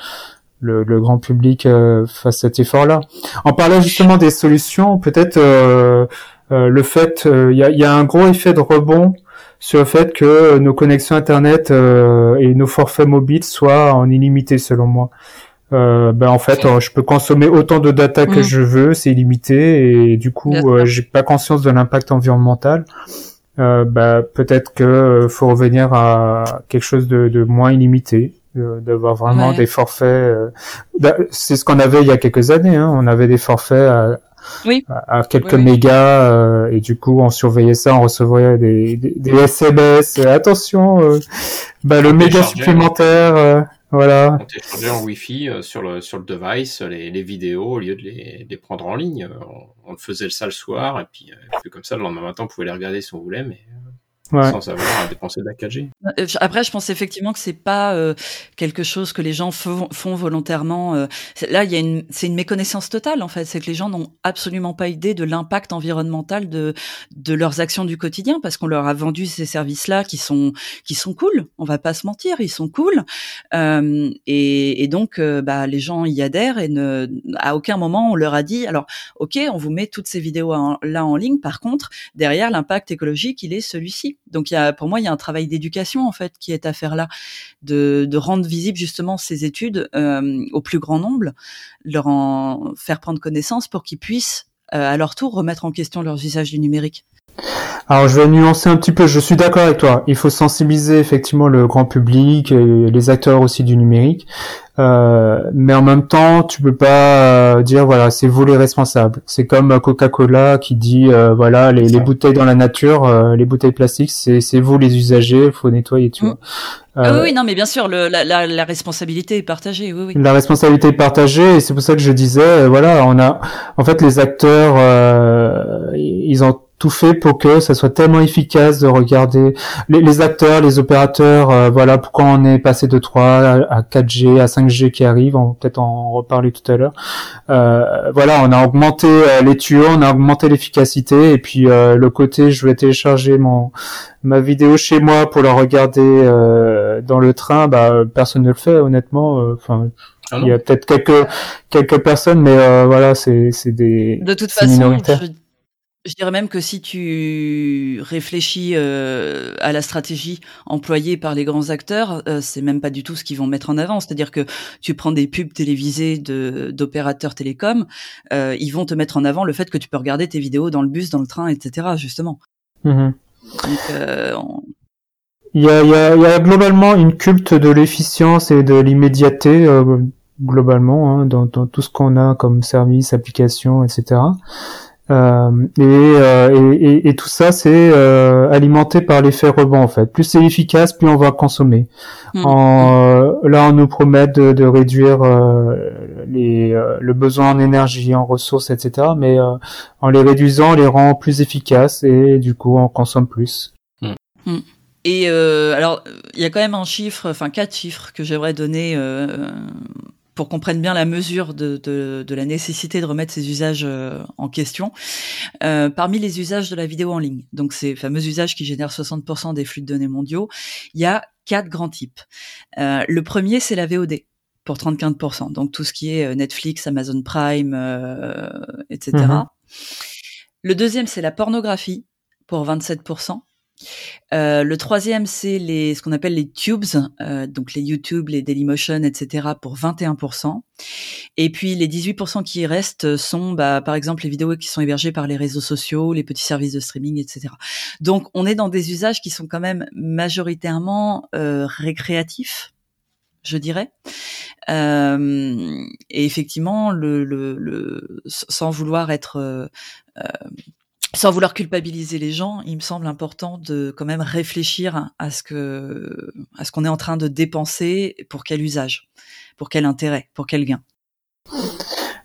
le, le, grand public euh, fasse cet effort-là. En parlant justement des solutions, peut-être euh, euh, le fait, il y a, y, a, un gros effet de rebond sur le fait que nos connexions Internet et nos forfaits mobiles soient en illimité, selon moi. Euh, ben en fait, je peux consommer autant de data que mm. je veux, c'est illimité, et du coup, j'ai pas conscience de l'impact environnemental. Euh, ben, peut-être que faut revenir à quelque chose de, de moins illimité d'avoir vraiment des forfaits. Euh, bah, c'est ce qu'on avait il y a quelques années. Hein. On avait des forfaits à, oui. à, quelques mégas euh, et du coup on surveillait ça, on recevait des, des, des SMS. attention, euh, bah, le méga supplémentaire. voilà. On téléchargeait en Wi-Fi sur le sur le device les, les vidéos au lieu de les, les prendre en ligne. On, le faisait ça le soir et puis, puis comme ça le lendemain matin on pouvait les regarder si on voulait, mais sans savoir dépenser de la 4G. Euh, après, je pense effectivement que c'est pas euh, quelque chose que les gens font, volontairement. Euh. Là, il y a une, c'est une méconnaissance totale en fait. C'est que les gens n'ont absolument pas idée de l'impact environnemental de de leurs actions du quotidien parce qu'on leur a vendu ces services-là qui sont qui sont cool. On va pas se mentir, ils sont cool. et, et, donc, bah, les gens y adhèrent et ne, à aucun moment on leur a dit alors, ok, on vous met toutes ces vidéos là en ligne. Par contre, derrière l'impact écologique, il est celui-ci. Donc il y a, pour moi, il y a un travail d'éducation en fait qui est à faire là, de, rendre visible justement ces études euh, au plus grand nombre, leur en faire prendre connaissance pour qu'ils puissent euh, à leur tour remettre en question leurs usages du numérique. Alors je vais nuancer un petit peu, je suis d'accord avec toi. Il faut sensibiliser effectivement le grand public et les acteurs aussi du numérique. Euh, mais en même temps, tu peux pas euh, dire voilà, c'est vous les responsables. C'est comme Coca-Cola qui dit euh, voilà, les, les, bouteilles dans la nature, les bouteilles plastiques, c'est vous les usagers, faut nettoyer, tu mm. vois. Ah oui, non, mais bien sûr, le, la, la, la, responsabilité est partagée. Oui, oui. La responsabilité est partagée, et c'est pour ça que je disais, voilà, on a, en fait, les acteurs, ils ont tout fait pour que ça soit tellement efficace de regarder les, acteurs, les opérateurs, euh, voilà pourquoi on est passé de 3 à 4G, à 5G qui arrive, on va peut-être en reparler tout à l'heure. Euh, voilà, on a augmenté euh, les tuyaux, on a augmenté l'efficacité et puis le côté je vais télécharger mon ma vidéo chez moi pour la regarder dans le train, bah personne ne le fait honnêtement. Enfin, ah il y a peut-être quelques quelques personnes, mais voilà, c'est c'est des de toute façon, je dirais même que si tu réfléchis euh, à la stratégie employée par les grands acteurs, euh, c'est même pas du tout ce qu'ils vont mettre en avant. C'est-à-dire que tu prends des pubs télévisées de d'opérateurs télécoms, euh, ils vont te mettre en avant le fait que tu peux regarder tes vidéos dans le bus, dans le train, etc. Justement. Mm-hmm. il, y a, il, y a, il y a globalement une culte de l'efficience et de l'immédiateté globalement hein, dans, dans, tout ce qu'on a comme service, application, etc. Euh, euh, et, et, et, tout ça, c'est euh, alimenté par l'effet rebond en fait. Plus c'est efficace, plus on va consommer. Mm. En, là, on nous promet de, de réduire les, le besoin en énergie, en ressources, etc. Mais en les réduisant, on les rend plus efficaces et du coup, on consomme plus. Mm. Mm. Et alors, il y a quand même un chiffre, enfin quatre chiffres que j'aimerais donner pour qu'on prenne bien la mesure de, de, de, la nécessité de remettre ces usages euh, en question. Euh, parmi les usages de la vidéo en ligne, donc ces fameux usages qui génèrent 60% des flux de données mondiaux, il y a quatre grands types. Euh, le premier, c'est la VOD pour 35%, donc tout ce qui est Netflix, Amazon Prime, euh, etc. Mm-hmm. Le deuxième, c'est la pornographie pour 27%. Euh, le troisième, c'est les ce qu'on appelle les tubes, euh, donc les YouTube, les Dailymotion, etc. pour 21%. Et puis les 18% qui restent sont, bah, par exemple, les vidéos qui sont hébergées par les réseaux sociaux, les petits services de streaming, etc. Donc on est dans des usages qui sont quand même majoritairement euh, récréatifs je dirais. Euh, et effectivement, le, le, le, sans vouloir être euh, sans vouloir culpabiliser les gens, il me semble important de quand même réfléchir à ce que à ce qu'on est en train de dépenser pour quel usage, pour quel intérêt, pour quel gain.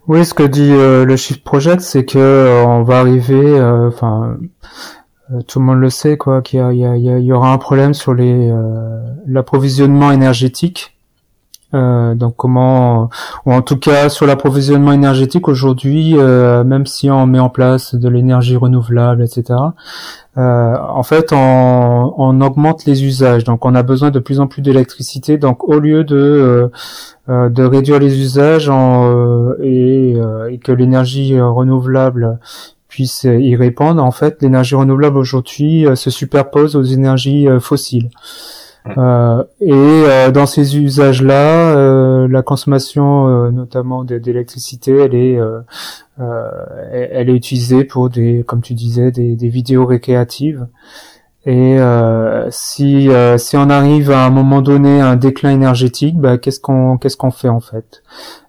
Oui, ce que dit euh, le Shift Project, c'est que euh, on va arriver, euh, enfin, tout le monde le sait, quoi, qu'il y, aura un problème sur les l'approvisionnement énergétique euh, donc comment, ou en tout cas sur l'approvisionnement énergétique aujourd'hui, euh, même si on met en place de l'énergie renouvelable, etc. Euh, en fait, on, on, augmente les usages, donc on a besoin de plus en plus d'électricité. Donc au lieu de de réduire les usages en, et, et, que l'énergie renouvelable puisse y répondre, en fait, l'énergie renouvelable aujourd'hui se superpose aux énergies fossiles. Euh, et euh, dans ces usages-là, euh, la consommation notamment d'électricité, elle est elle est utilisée pour des, comme tu disais, des vidéos récréatives. Et si si on arrive à un moment donné à un déclin énergétique, bah, qu'est-ce qu'on qu'est-ce qu'on fait en fait?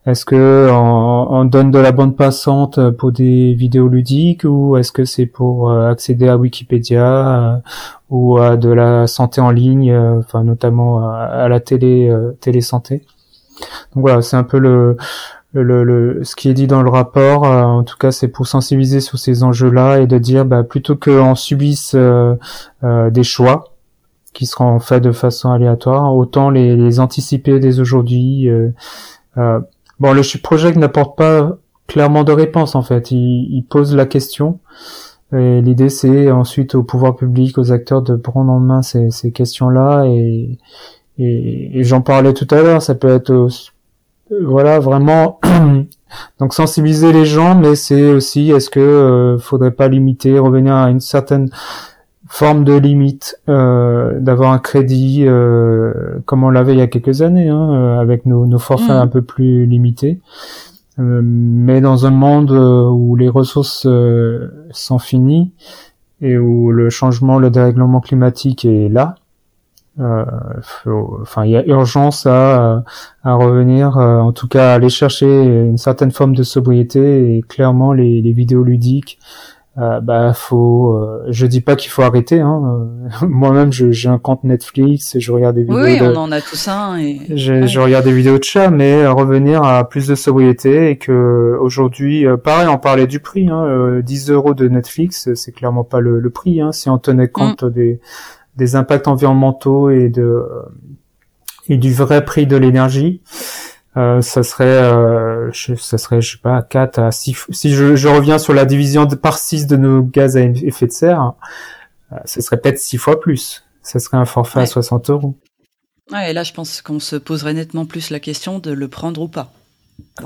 Est-ce que on, on, donne de la bande passante pour des vidéos ludiques ou est-ce que c'est pour accéder à Wikipédia ou à de la santé en ligne, euh, enfin notamment à, la télé euh, télé santé. Donc voilà, c'est un peu le, le, le, ce qui est dit dans le rapport. Euh, en tout cas, c'est pour sensibiliser sur ces enjeux-là et de dire, bah, plutôt qu'on subisse des choix qui seront faits de façon aléatoire, autant les, les anticiper dès aujourd'hui. bon, le Project n'apporte pas clairement de réponse en fait. Il, il pose la question. Et l'idée, c'est ensuite au pouvoir public, aux acteurs de prendre en main ces, ces questions-là. Et, et, j'en parlais tout à l'heure, ça peut être voilà vraiment donc sensibiliser les gens, mais c'est aussi est-ce que euh, faudrait pas limiter, revenir à une certaine forme de limite, euh, d'avoir un crédit euh, comme on l'avait il y a quelques années, hein, euh, avec nos, nos forfaits mmh. un peu plus limités. Euh, mais dans un monde où les ressources euh, sont finies et où le changement, le dérèglement climatique est là, enfin, il y a urgence à, à revenir, euh, en tout cas, à aller chercher une certaine forme de sobriété et clairement les, les vidéos ludiques. Euh, bah faut euh, je dis pas qu'il faut arrêter hein. moi-même j'ai un compte Netflix et je regarde des vidéos oui on en a tout ça et... je, regarde des vidéos de chats mais revenir à plus de sobriété et que aujourd'hui pareil on parlait du prix hein, 10 euros de Netflix c'est clairement pas le, le prix hein, si on tenait compte mm. des des impacts environnementaux et de et du vrai prix de l'énergie, euh, ça serait, euh, je, ça serait, je sais pas, 4 à 6. Si je, je reviens sur la division de, par 6 de nos gaz à effet de serre, euh, ce serait peut-être 6 fois plus. Ça serait un forfait à 60 euros. Ouais, et là, je pense qu'on se poserait nettement plus la question de le prendre ou pas.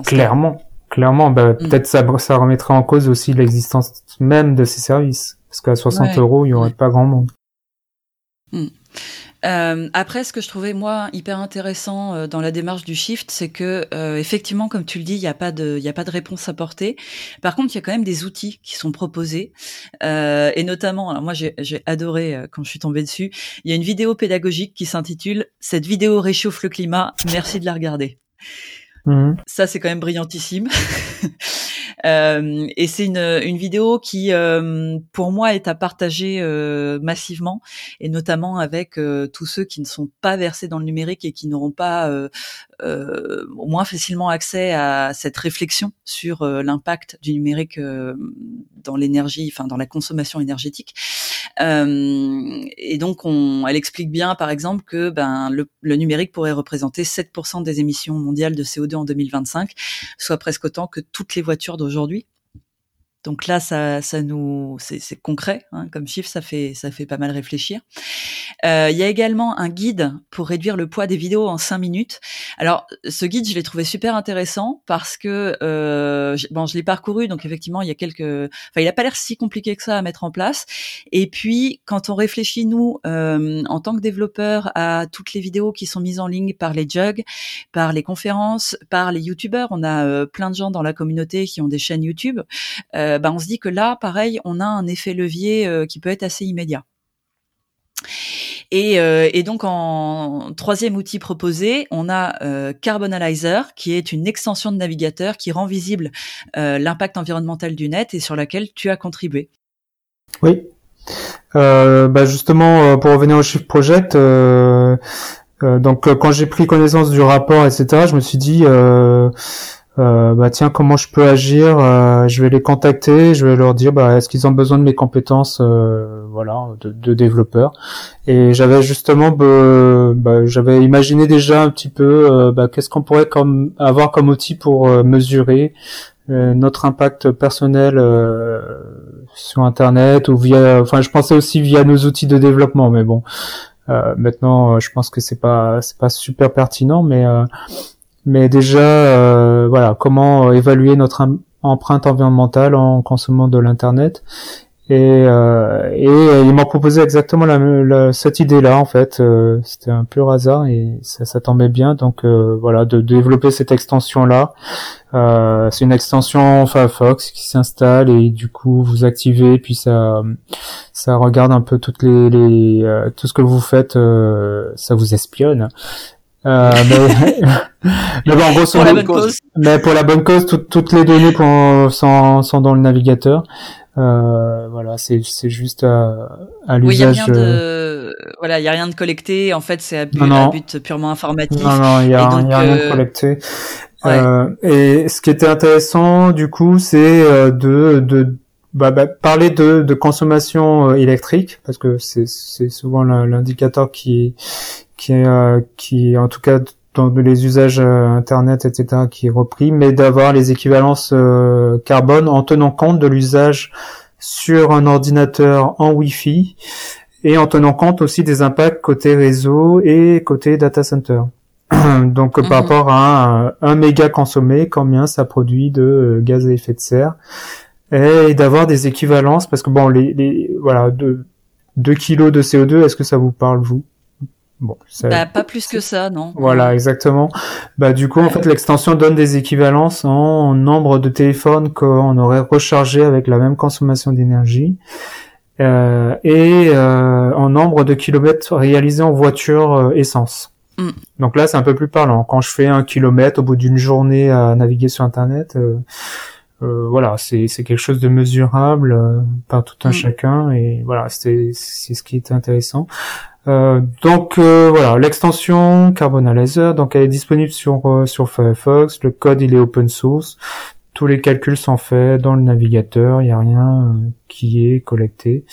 Clairement, clairement, bah, mm. peut-être ça, ça remettrait en cause aussi l'existence même de ces services. Parce qu'à 60 euros, il y aurait pas grand monde. Hmm. Euh, après, ce que je trouvais moi hyper intéressant euh, dans la démarche du shift, c'est que euh, effectivement, comme tu le dis, il n'y a pas de, il a pas de réponse apportée. Par contre, il y a quand même des outils qui sont proposés, et notamment, alors moi j'ai adoré quand je suis tombée dessus. Il y a une vidéo pédagogique qui s'intitule "Cette vidéo réchauffe le climat. Merci de la regarder." Mmh. Ça, c'est quand même brillantissime. Euh, et c'est une, une vidéo qui, euh, pour moi, est à partager euh, massivement, et notamment avec tous ceux qui ne sont pas versés dans le numérique et qui n'auront pas au moins facilement accès à cette réflexion sur l'impact du numérique dans l'énergie, enfin dans la consommation énergétique. et donc, on, elle explique bien, par exemple, que ben le, le numérique pourrait représenter 7% des émissions mondiales de CO2 en 2025, soit presque autant que toutes les voitures d'aujourd'hui. Donc là, ça, ça nous, c'est concret hein, comme chiffre, ça fait, ça fait pas mal réfléchir. Euh, il y a également un guide pour réduire le poids des vidéos en 5 minutes. Alors, ce guide, je l'ai trouvé super intéressant parce que, euh, bon, je l'ai parcouru, donc effectivement, il y a quelques, enfin, il a pas l'air si compliqué que ça à mettre en place. Et puis, quand on réfléchit nous, euh, en tant que développeurs, à toutes les vidéos qui sont mises en ligne par les jugs, par les conférences, par les youtubeurs, on a plein de gens dans la communauté qui ont des chaînes YouTube. Bah, on se dit que là, pareil, on a un effet levier euh, qui peut être assez immédiat. Euh, et, donc en troisième outil proposé, on a Carbonalizer, qui est une extension de navigateur qui rend visible l'impact environnemental du net et sur laquelle tu as contribué. Oui. Bah, justement, pour revenir au Shift Project, donc quand j'ai pris connaissance du rapport, etc., je me suis dit euh, bah tiens comment je peux agir euh, je vais les contacter je vais leur dire bah est-ce qu'ils ont besoin de mes compétences euh, voilà de, de développeur et j'avais justement bah, j'avais imaginé déjà un petit peu bah, qu'est-ce qu'on pourrait comme avoir comme outil pour mesurer notre impact personnel sur internet ou via enfin je pensais aussi via nos outils de développement mais bon. Maintenant je pense que c'est pas c'est pas super pertinent mais mais déjà, euh, voilà, comment euh, évaluer notre empreinte environnementale en consommant de l'internet. Et, euh, et euh, il m'a proposé exactement la, cette idée-là en fait. C'était un pur hasard et ça, ça tombait bien. Donc voilà, de, développer cette extension-là. c'est une extension Firefox qui s'installe et du coup vous activez puis ça ça regarde un peu toutes les, les tout ce que vous faites. ça vous espionne euh, mais, mais bon, en gros, pour la bonne cause. Mais pour la bonne cause, toutes les données pour, sont, sont dans le navigateur. Euh, voilà, c'est juste à, à l'usage. Oui, de voilà, il y a rien de collecté. En fait, c'est à, but, purement informatif. Non, non, il y a, y a rien de euh, collecté. Euh, et ce qui était intéressant, du coup, c'est euh, de de bah, bah, parler de, de consommation électrique parce que c'est souvent l'indicateur qui qui est, euh, qui en tout cas dans les usages euh, internet etc qui est repris mais d'avoir les équivalences euh, carbone en tenant compte de l'usage sur un ordinateur en Wi-Fi et en tenant compte aussi des impacts côté réseau et côté data center. Donc par mhm. rapport à un, méga consommé, combien ça produit de gaz à effet de serre et d'avoir des équivalences parce que bon les, les voilà 2 kilos de CO2 est-ce que ça vous parle vous? Bon, bah, pas plus que ça, non. Voilà, exactement. Bah du coup, en fait, l'extension donne des équivalences en nombre de téléphones qu'on aurait rechargé avec la même consommation d'énergie. euh, et euh, en nombre de kilomètres réalisés en voiture euh, essence. Mm. Donc là, c'est un peu plus parlant. Quand je fais un kilomètre au bout d'une journée à naviguer sur Internet, euh, voilà, c'est c'est quelque chose de mesurable par tout un Mm. chacun, et voilà, c'est c'est ce qui est intéressant. Euh, donc euh, voilà, l'extension Carbonalizer, donc elle est disponible sur euh, sur Firefox. Le code il est open source. Tous les calculs sont faits dans le navigateur. Il y a rien euh, qui est collecté.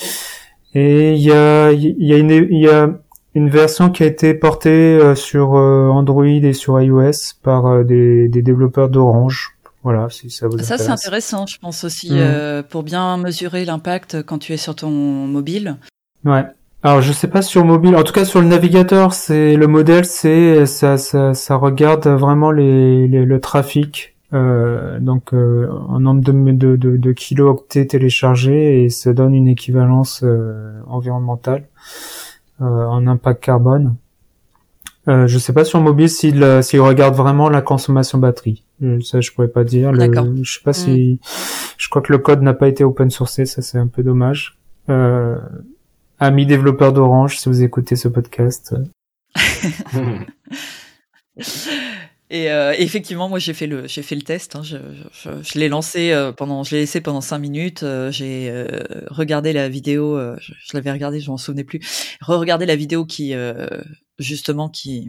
Et il y a il y a une il y a une version qui a été portée euh, sur Android et sur iOS par des, des développeurs d'Orange. Voilà, si ça vous Ça, c'est intéresse. intéressant, je pense aussi, euh, pour bien mesurer l'impact quand tu es sur ton mobile. Ouais. Alors je sais pas sur mobile, en tout cas sur le navigateur, c'est le modèle, c'est ça, ça, ça regarde vraiment les, les- le trafic, euh, donc euh, en nombre de, de, de, de kilo-octets téléchargés et ça donne une équivalence euh, environnementale euh, en impact carbone. Euh, je sais pas sur mobile s'il euh, s'il regarde vraiment la consommation batterie. Euh, Ça je pourrais pas dire. Le- je sais pas si je crois que le code n'a pas été open sourcé, ça c'est un peu dommage. Euh, amis développeurs d'Orange, si vous écoutez ce podcast. Et euh, effectivement, moi j'ai fait le j'ai fait le test. hein. je je, je l'ai lancé euh, pendant je l'ai laissé pendant cinq minutes. euh, j'ai euh, regardé la vidéo. je, je l'avais regardé, je m'en souvenais plus. Re-regardé la vidéo qui justement qui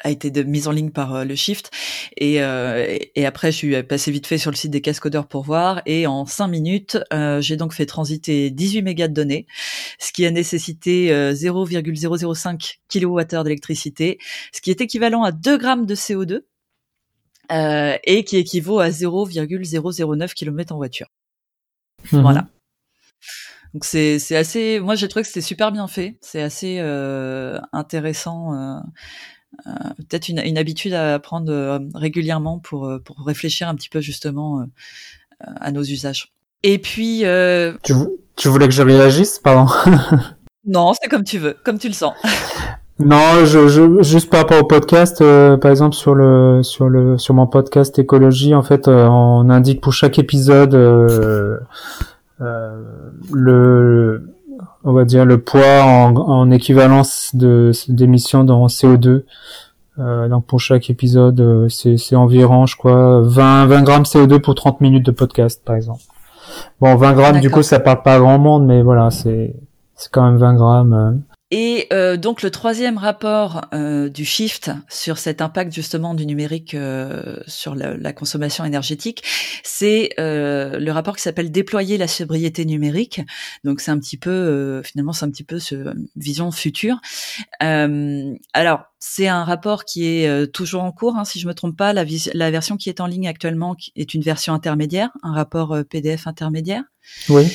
a été de, mise en ligne par euh, le Shift et, euh, et, après je suis passé vite fait sur le site des cascodeurs pour voir et en cinq minutes euh, j'ai donc fait transiter 18 mégas de données ce qui a nécessité euh, 0,005 kWh d'électricité ce qui est équivalent à 2 grammes de CO2 euh, et qui équivaut à 0,009 km en voiture. Mhm. Voilà. Donc c'est c'est assez. Moi j'ai trouvé que c'était super bien fait. C'est assez euh, intéressant. euh, Peut-être une, une habitude à prendre euh, régulièrement pour euh, pour réfléchir un petit peu justement euh, à nos usages. Et puis euh, Tu, tu voulais que je réagisse, pardon? non, c'est comme tu veux, comme tu le sens. non, je, je, juste par rapport au podcast, euh, par exemple sur le sur le sur mon podcast écologie, en fait, euh, on indique pour chaque épisode euh, euh, le on va dire le poids en, en équivalence de d'émissions dans CO2. Euh, donc pour chaque épisode, euh, c'est environ, je crois, 20 20 grammes CO2 pour 30 minutes de podcast, par exemple. Bon, 20 grammes, du coup, ça parle pas à grand monde, mais voilà, c'est c'est quand même 20 grammes. Et euh, donc le troisième rapport euh, du Shift sur cet impact justement du numérique euh, sur la, consommation énergétique, c'est euh, le rapport qui s'appelle Déployer la sobriété numérique. Donc c'est un petit peu euh, finalement c'est un petit peu ce vision future. Euh, alors c'est un rapport qui est toujours en cours, hein, si je me trompe pas. La, la version qui est en ligne actuellement est une version intermédiaire, un rapport PDF intermédiaire. Oui.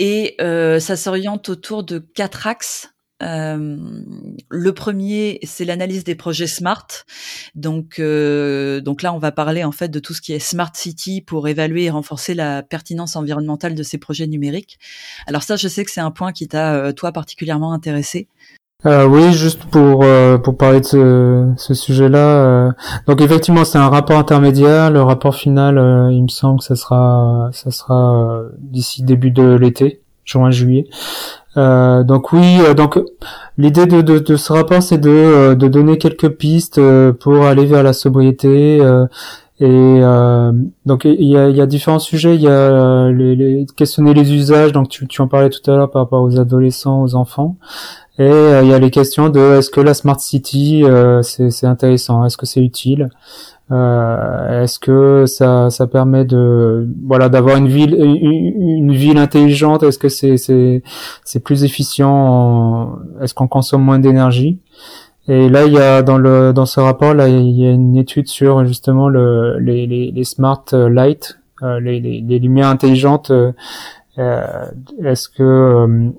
Et euh, ça s'oriente autour de quatre axes. Euh, le premier, c'est l'analyse des projets smart. Donc, euh, donc là, on va parler en fait de tout ce qui est smart city pour évaluer et renforcer la pertinence environnementale de ces projets numériques. Alors ça, je sais que c'est un point qui t'a toi particulièrement intéressé. Euh, oui, juste pour euh, pour parler de ce, sujet-là. euh, donc effectivement, c'est un rapport intermédiaire. Le rapport final, euh, il me semble que ça sera ça sera d'ici début de l'été, juin juillet. Euh, donc oui, donc l'idée de, ce rapport, c'est de de donner quelques pistes pour aller vers la sobriété. et donc il y a, différents sujets. Il y a les, les- questionner les usages. Donc tu, tu en parlais tout à l'heure par rapport aux adolescents, aux enfants. Et euh, il y a les questions de est-ce que la smart city euh, c'est intéressant, est-ce que c'est utile, euh, est-ce que ça ça permet de voilà d'avoir une ville une, ville intelligente, est-ce que c'est c'est c'est plus efficient, en- est-ce qu'on consomme moins d'énergie? Et là, il y a dans le dans ce rapport là, il y a une étude sur justement le les les, smart euh, light, euh, les, les les lumières intelligentes. euh, Est-ce que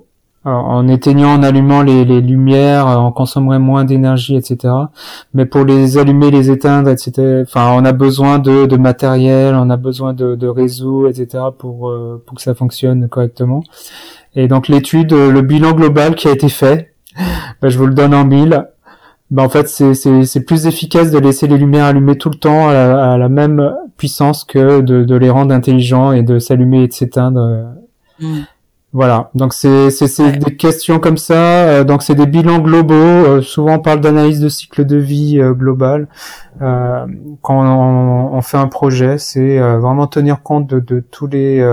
en- éteignant, en allumant les, les lumières, euh, on consommerait moins d'énergie, etc. Mais pour les allumer, les éteindre, etc. Enfin, on a besoin de, de matériel, on a besoin de, de réseaux, etc. pour euh, pour que ça fonctionne correctement. Et donc l'étude, euh, le bilan global qui a été fait, ben, je vous le donne en mille. Ben, en fait, c'est plus efficace de laisser les lumières allumées tout le temps à la, même puissance que de, de les rendre intelligents et de s'allumer et de s'éteindre. euh, Mm. Voilà, donc c'est c'est des questions comme ça. Euh, donc c'est des bilans globaux. Euh, souvent on parle d'analyse de cycle de vie euh, global. quand on, on, fait un projet, c'est vraiment tenir compte de, de tous les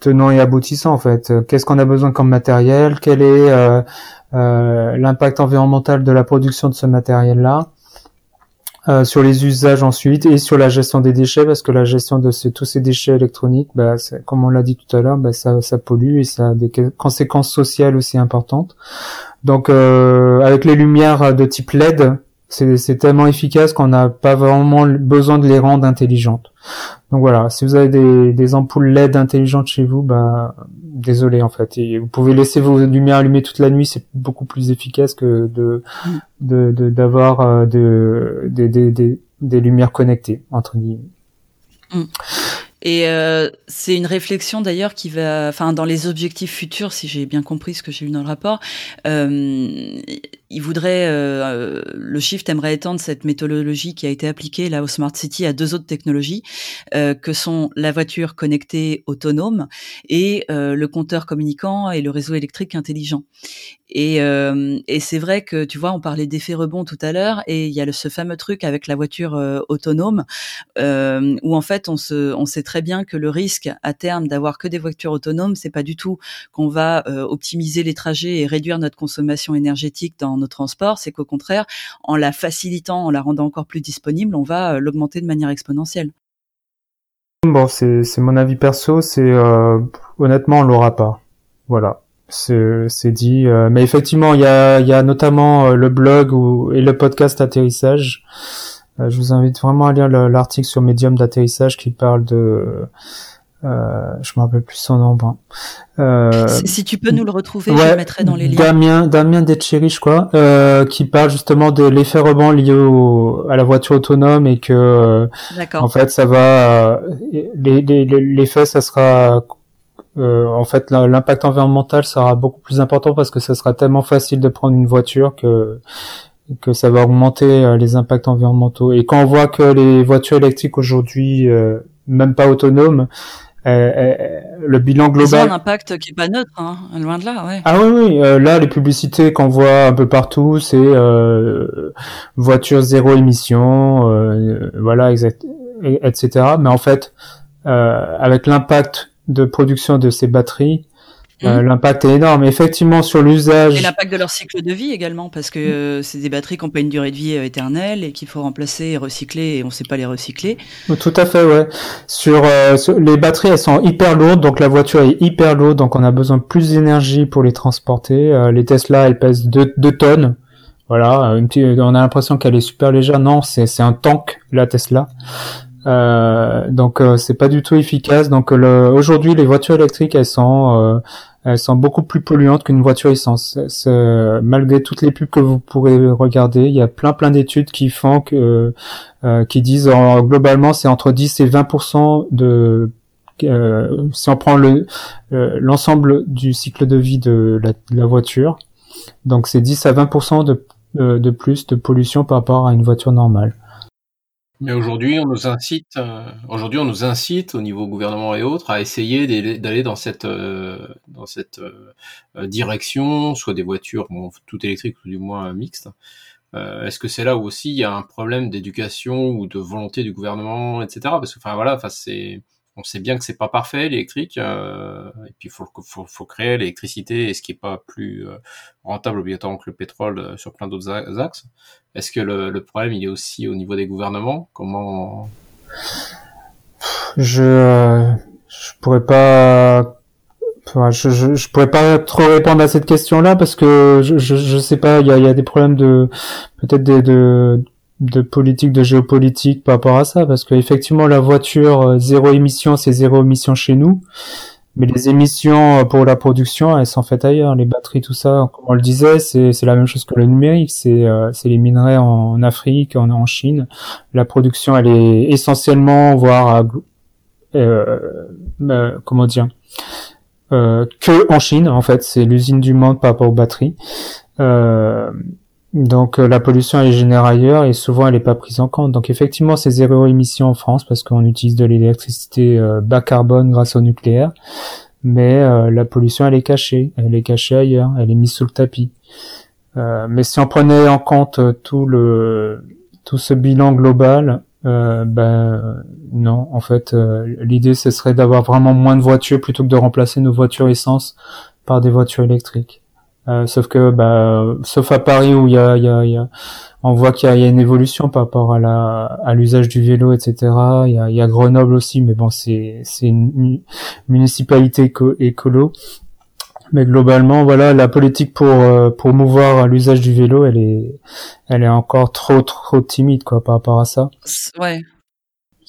tenants et aboutissants en fait. Qu'est-ce qu'on a besoin comme matériel? Quel est l'impact environnemental de la production de ce matériel-là? Euh, sur les usages ensuite et sur la gestion des déchets parce que la gestion de tous ces déchets électroniques, bah, comme on l'a dit tout à l'heure, bah, ça, ça pollue et ça a des conséquences sociales aussi importantes. Donc euh, avec les lumières de type LED, c'est tellement efficace qu'on n'a pas vraiment besoin de les rendre intelligentes. Donc voilà, si vous avez des, des ampoules LED intelligentes chez vous, bah désolé en fait. Et vous pouvez laisser vos lumières allumées toute la nuit, c'est beaucoup plus efficace que de d'avoir de, de, euh, de, des lumières connectées entre guillemets. Mm. Et euh, c'est une réflexion d'ailleurs qui va, enfin dans les objectifs futurs, si j'ai bien compris ce que j'ai lu dans le rapport, euh, il voudrait, euh, le Shift aimerait étendre cette méthodologie qui a été appliquée là au Smart City à deux autres technologies, euh, que sont la voiture connectée autonome et euh, le compteur communicant et le réseau électrique intelligent. Et, euh, et c'est vrai que tu vois, on parlait d'effet rebond tout à l'heure, et il y a le, ce fameux truc avec la voiture autonome, où en fait on se, on sait très bien que le risque à terme d'avoir que des voitures autonomes, c'est pas du tout qu'on va euh, optimiser les trajets et réduire notre consommation énergétique dans nos transports, c'est qu'au contraire, en la facilitant, en la rendant encore plus disponible, on va l'augmenter de manière exponentielle. Bon, c'est mon avis perso, c'est honnêtement on l'aura pas. Voilà c'est dit. Euh, mais effectivement, il y a, notamment euh, le blog et le podcast atterrissage. Euh, je vous invite vraiment à lire l'article sur Medium d'atterrissage qui parle de euh, je me rappelle plus son nom. Euh, si, tu peux nous le retrouver, je le mettrai dans les liens. Damien, Damien Detcheri, je crois, euh, qui parle justement de l'effet rebond lié au, à la voiture autonome et que, en fait, ça va, l'effet, ça sera euh, en fait l'impact environnemental sera beaucoup plus important parce que ça sera tellement facile de prendre une voiture que que ça va augmenter euh, les impacts environnementaux. Et quand on voit que les voitures électriques aujourd'hui, euh, même pas autonomes, le bilan global. un impact qui est pas neutre, hein, loin de là, ouais. Ah oui, oui. là, les publicités qu'on voit un peu partout, c'est euh, voiture zéro émission, voilà, exact, etc. Mais en fait, avec l'impact de production de ces batteries, euh, mhm. l'impact est énorme. Effectivement, sur l'usage. Et l'impact de leur cycle de vie également, parce que euh, c'est des batteries qui n'ont pas une durée de vie euh, éternelle et qu'il faut remplacer et recycler et on ne sait pas les recycler. Tout à fait, ouais. Sur, les batteries, elles sont hyper lourdes, donc la voiture est hyper lourde, donc on a besoin de plus d'énergie pour les transporter. les Tesla, elles pèsent 2 tonnes. Voilà, une petite, on a l'impression qu'elle est super légère. Non, c'est un tank, la Tesla. Euh, donc euh, c'est pas du tout efficace. Donc aujourd'hui les voitures électriques elles sont euh, elles sont beaucoup plus polluantes qu'une voiture essence. malgré toutes les pubs que vous pourrez regarder, il y a plein plein d'études qui font que qui disent globalement c'est entre 10 et 20% de si on prend le l'ensemble du cycle de vie de la, voiture, donc c'est 10 à 20% de de plus de pollution par rapport à une voiture normale. Mais aujourd'hui, on nous incite, euh, aujourd'hui, on nous incite au niveau gouvernement et autres à essayer d'aller dans cette euh, dans cette euh, direction, soit des voitures, bon, tout électriques ou du moins mixtes. Est-ce que c'est là où aussi il y a un problème d'éducation ou de volonté du gouvernement, etc. Parce que, enfin voilà, enfin c'est on sait bien que c'est pas parfait l'électrique euh, et puis faut, faut, faut, créer l'électricité et ce qui est pas plus euh, rentable obligatoirement que le pétrole euh, sur plein d'autres axes. Est-ce que le, le, problème il est aussi au niveau des gouvernements? Comment je je pourrais pas je, je, je, pourrais pas trop répondre à cette question-là parce que je, je, je sais pas, il y a, y a, des problèmes de peut-être des, de, de politique, de géopolitique par rapport à ça, parce qu'effectivement la voiture euh, zéro émission, c'est zéro émission chez nous, mais les émissions euh, pour la production, elles sont faites ailleurs. Les batteries, tout ça, comme on le disait, c'est la même chose que le numérique, c'est euh, les minerais en, Afrique, en, en Chine. La production, elle est essentiellement, voire euh, comment dire, que en Chine en fait, c'est l'usine du monde par rapport aux batteries. Donc la pollution elle est générée ailleurs et souvent elle n'est pas prise en compte. Donc effectivement c'est zéro émission en France parce qu'on utilise de l'électricité bas carbone grâce au nucléaire, mais la pollution elle est cachée, elle est cachée ailleurs, elle est mise sous le tapis. mais si on prenait en compte tout le tout ce bilan global, euh, ben non, en fait, euh, l'idée ce serait d'avoir vraiment moins de voitures plutôt que de remplacer nos voitures essence par des voitures électriques. Euh, sauf que, bah, sauf à Paris où il y a, y, a, y a, on voit qu'il y, y a, une évolution par rapport à la, à l'usage du vélo, etc. Il y a, y a, Grenoble aussi, mais bon, c'est, c'est une municipalité écolo. Mais globalement, voilà, la politique pour euh, pour mouvoir l'usage du vélo, elle est elle est encore trop trop timide quoi par rapport à ça. Ouais.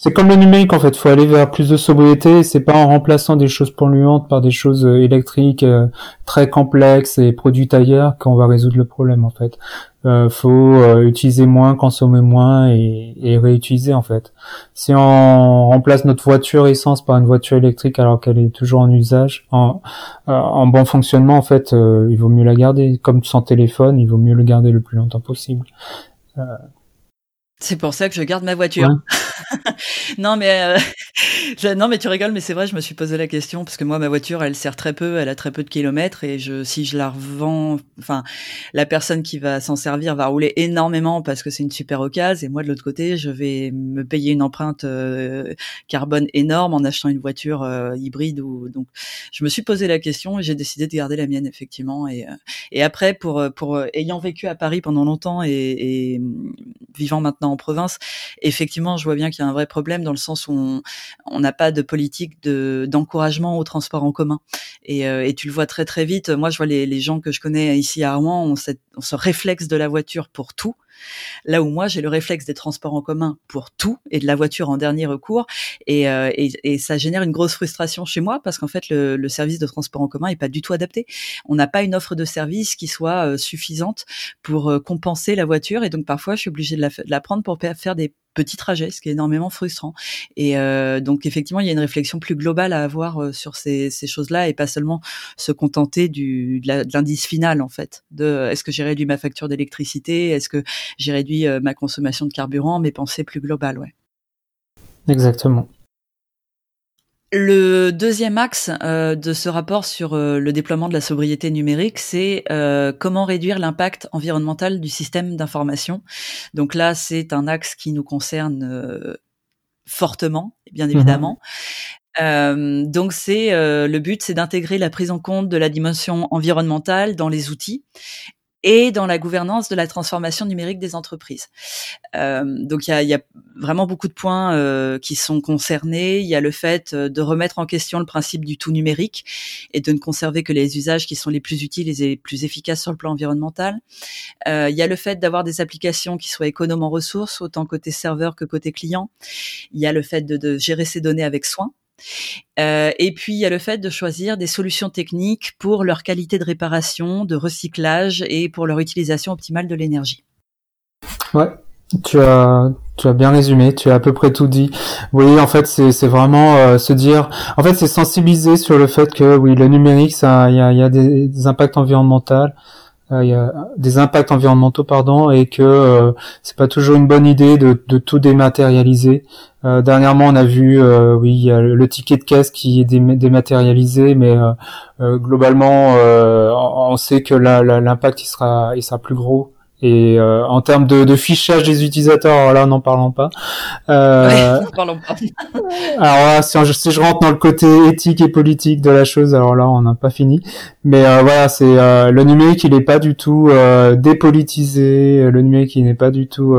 C'est comme le numérique en fait, faut aller vers plus de sobriété. C'est pas en remplaçant des choses polluantes par des choses euh, électriques euh, très complexes et produites ailleurs qu'on va résoudre le problème en fait. Euh, faut euh, utiliser moins, consommer moins et, et, réutiliser en fait. Si on remplace notre voiture essence par une voiture électrique alors qu'elle est toujours en usage, en, en bon fonctionnement en fait, il vaut mieux la garder. Comme son téléphone, il vaut mieux le garder le plus longtemps possible. C'est pour ça que je garde ma voiture. non mais euh, non mais tu rigoles mais c'est vrai je me suis posé la question parce que moi ma voiture elle sert très peu elle a très peu de kilomètres et je si je la revends enfin la personne qui va s'en servir va rouler énormément parce que c'est une super occasion et moi de l'autre côté je vais me payer une empreinte euh, carbone énorme en achetant une voiture euh, hybride ou donc je me suis posé la question et j'ai décidé de garder la mienne effectivement et et après pour pour ayant vécu à Paris pendant longtemps et, et vivant maintenant en province effectivement je vois bien qu'il y a un vrai problème dans le sens où on n'a pas de politique de d'encouragement au transport en commun. Et, euh, et, tu le vois très très vite. Moi, je vois les, gens que je connais ici à Rouen ont, cette, ont ce réflexe de la voiture pour tout. Là où moi j'ai le réflexe des transports en commun pour tout et de la voiture en dernier recours et, euh, ça génère une grosse frustration chez moi parce qu'en fait le, service de transport en commun est pas du tout adapté. On n'a pas une offre de service qui soit euh, suffisante pour compenser la voiture et donc parfois je suis obligée de la prendre pour faire des petits trajets, ce qui est énormément frustrant. Et euh, donc effectivement, il y a une réflexion plus globale à avoir euh, sur ces, choses-là et pas seulement se contenter de l'indice final en fait. De est-ce que j'ai réduit ma facture d'électricité, est-ce que j'ai réduit euh, ma consommation de carburant, mais penser plus global, ouais. Exactement. Le deuxième axe euh, de ce rapport sur euh, le déploiement de la sobriété numérique, c'est euh, comment réduire l'impact environnemental du système d'information. Donc là, c'est un axe qui nous concerne fortement, bien mhm. évidemment. donc c'est le but, c'est d'intégrer la prise en compte de la dimension environnementale dans les outils et dans la gouvernance de la transformation numérique des entreprises. Euh, donc il y a, y a, vraiment beaucoup de points euh, qui sont concernés. Il y a le fait euh, de remettre en question le principe du tout numérique et de ne conserver que les usages qui sont les plus utiles et les plus efficaces sur le plan environnemental. Euh, il y a le fait d'avoir des applications qui soient économes en ressources, autant côté serveur que côté client. Il y a le fait de, de gérer ces données avec soin. Euh, et puis il y a le fait de choisir des solutions techniques pour leur qualité de réparation, de recyclage et pour leur utilisation optimale de l'énergie. Ouais, tu as tu as bien résumé, tu as à peu près tout dit. Oui, en fait, c'est vraiment euh, se dire, en fait, c'est sensibiliser sur le fait que oui, le numérique, il y a, des, impacts environnementaux il y a des impacts environnementaux pardon et que euh, c'est pas toujours une bonne idée de, de tout dématérialiser. Euh, dernièrement, on a vu euh, oui y a le ticket de caisse qui est dématérialisé, mais globalement, on sait que l'impact il sera il sera plus gros et euh, en termes de, de, fichage des utilisateurs, alors là, n'en parlons pas. Euh, ouais, parlons pas. alors là, si, si, je rentre dans le côté éthique et politique de la chose, alors là, on n'a pas fini. Mais euh, voilà, c'est euh, le numérique, il n'est pas du tout euh, dépolitisé. Le numérique, il n'est pas du tout.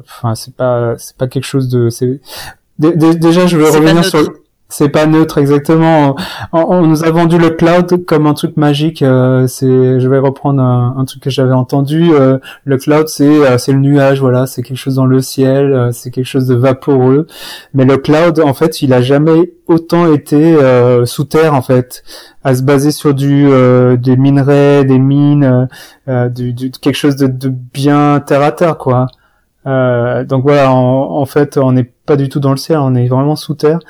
Enfin, c'est pas, c'est pas quelque chose de. Déjà, je veux revenir sur c'est pas neutre exactement. On, nous a vendu le cloud comme un truc magique. Euh, c'est, je vais reprendre un, truc que j'avais entendu. Euh, le cloud, c'est euh, c'est le nuage, voilà, c'est quelque chose dans le ciel, c'est quelque chose de vaporeux. Mais le cloud, en fait, il a jamais autant été sous terre, en fait, à se baser sur du des minerais, des mines, du, du, quelque chose de, de bien terre à terre, quoi. Euh, donc voilà, en, en fait, on n'est pas du tout dans le ciel, on est vraiment sous terre.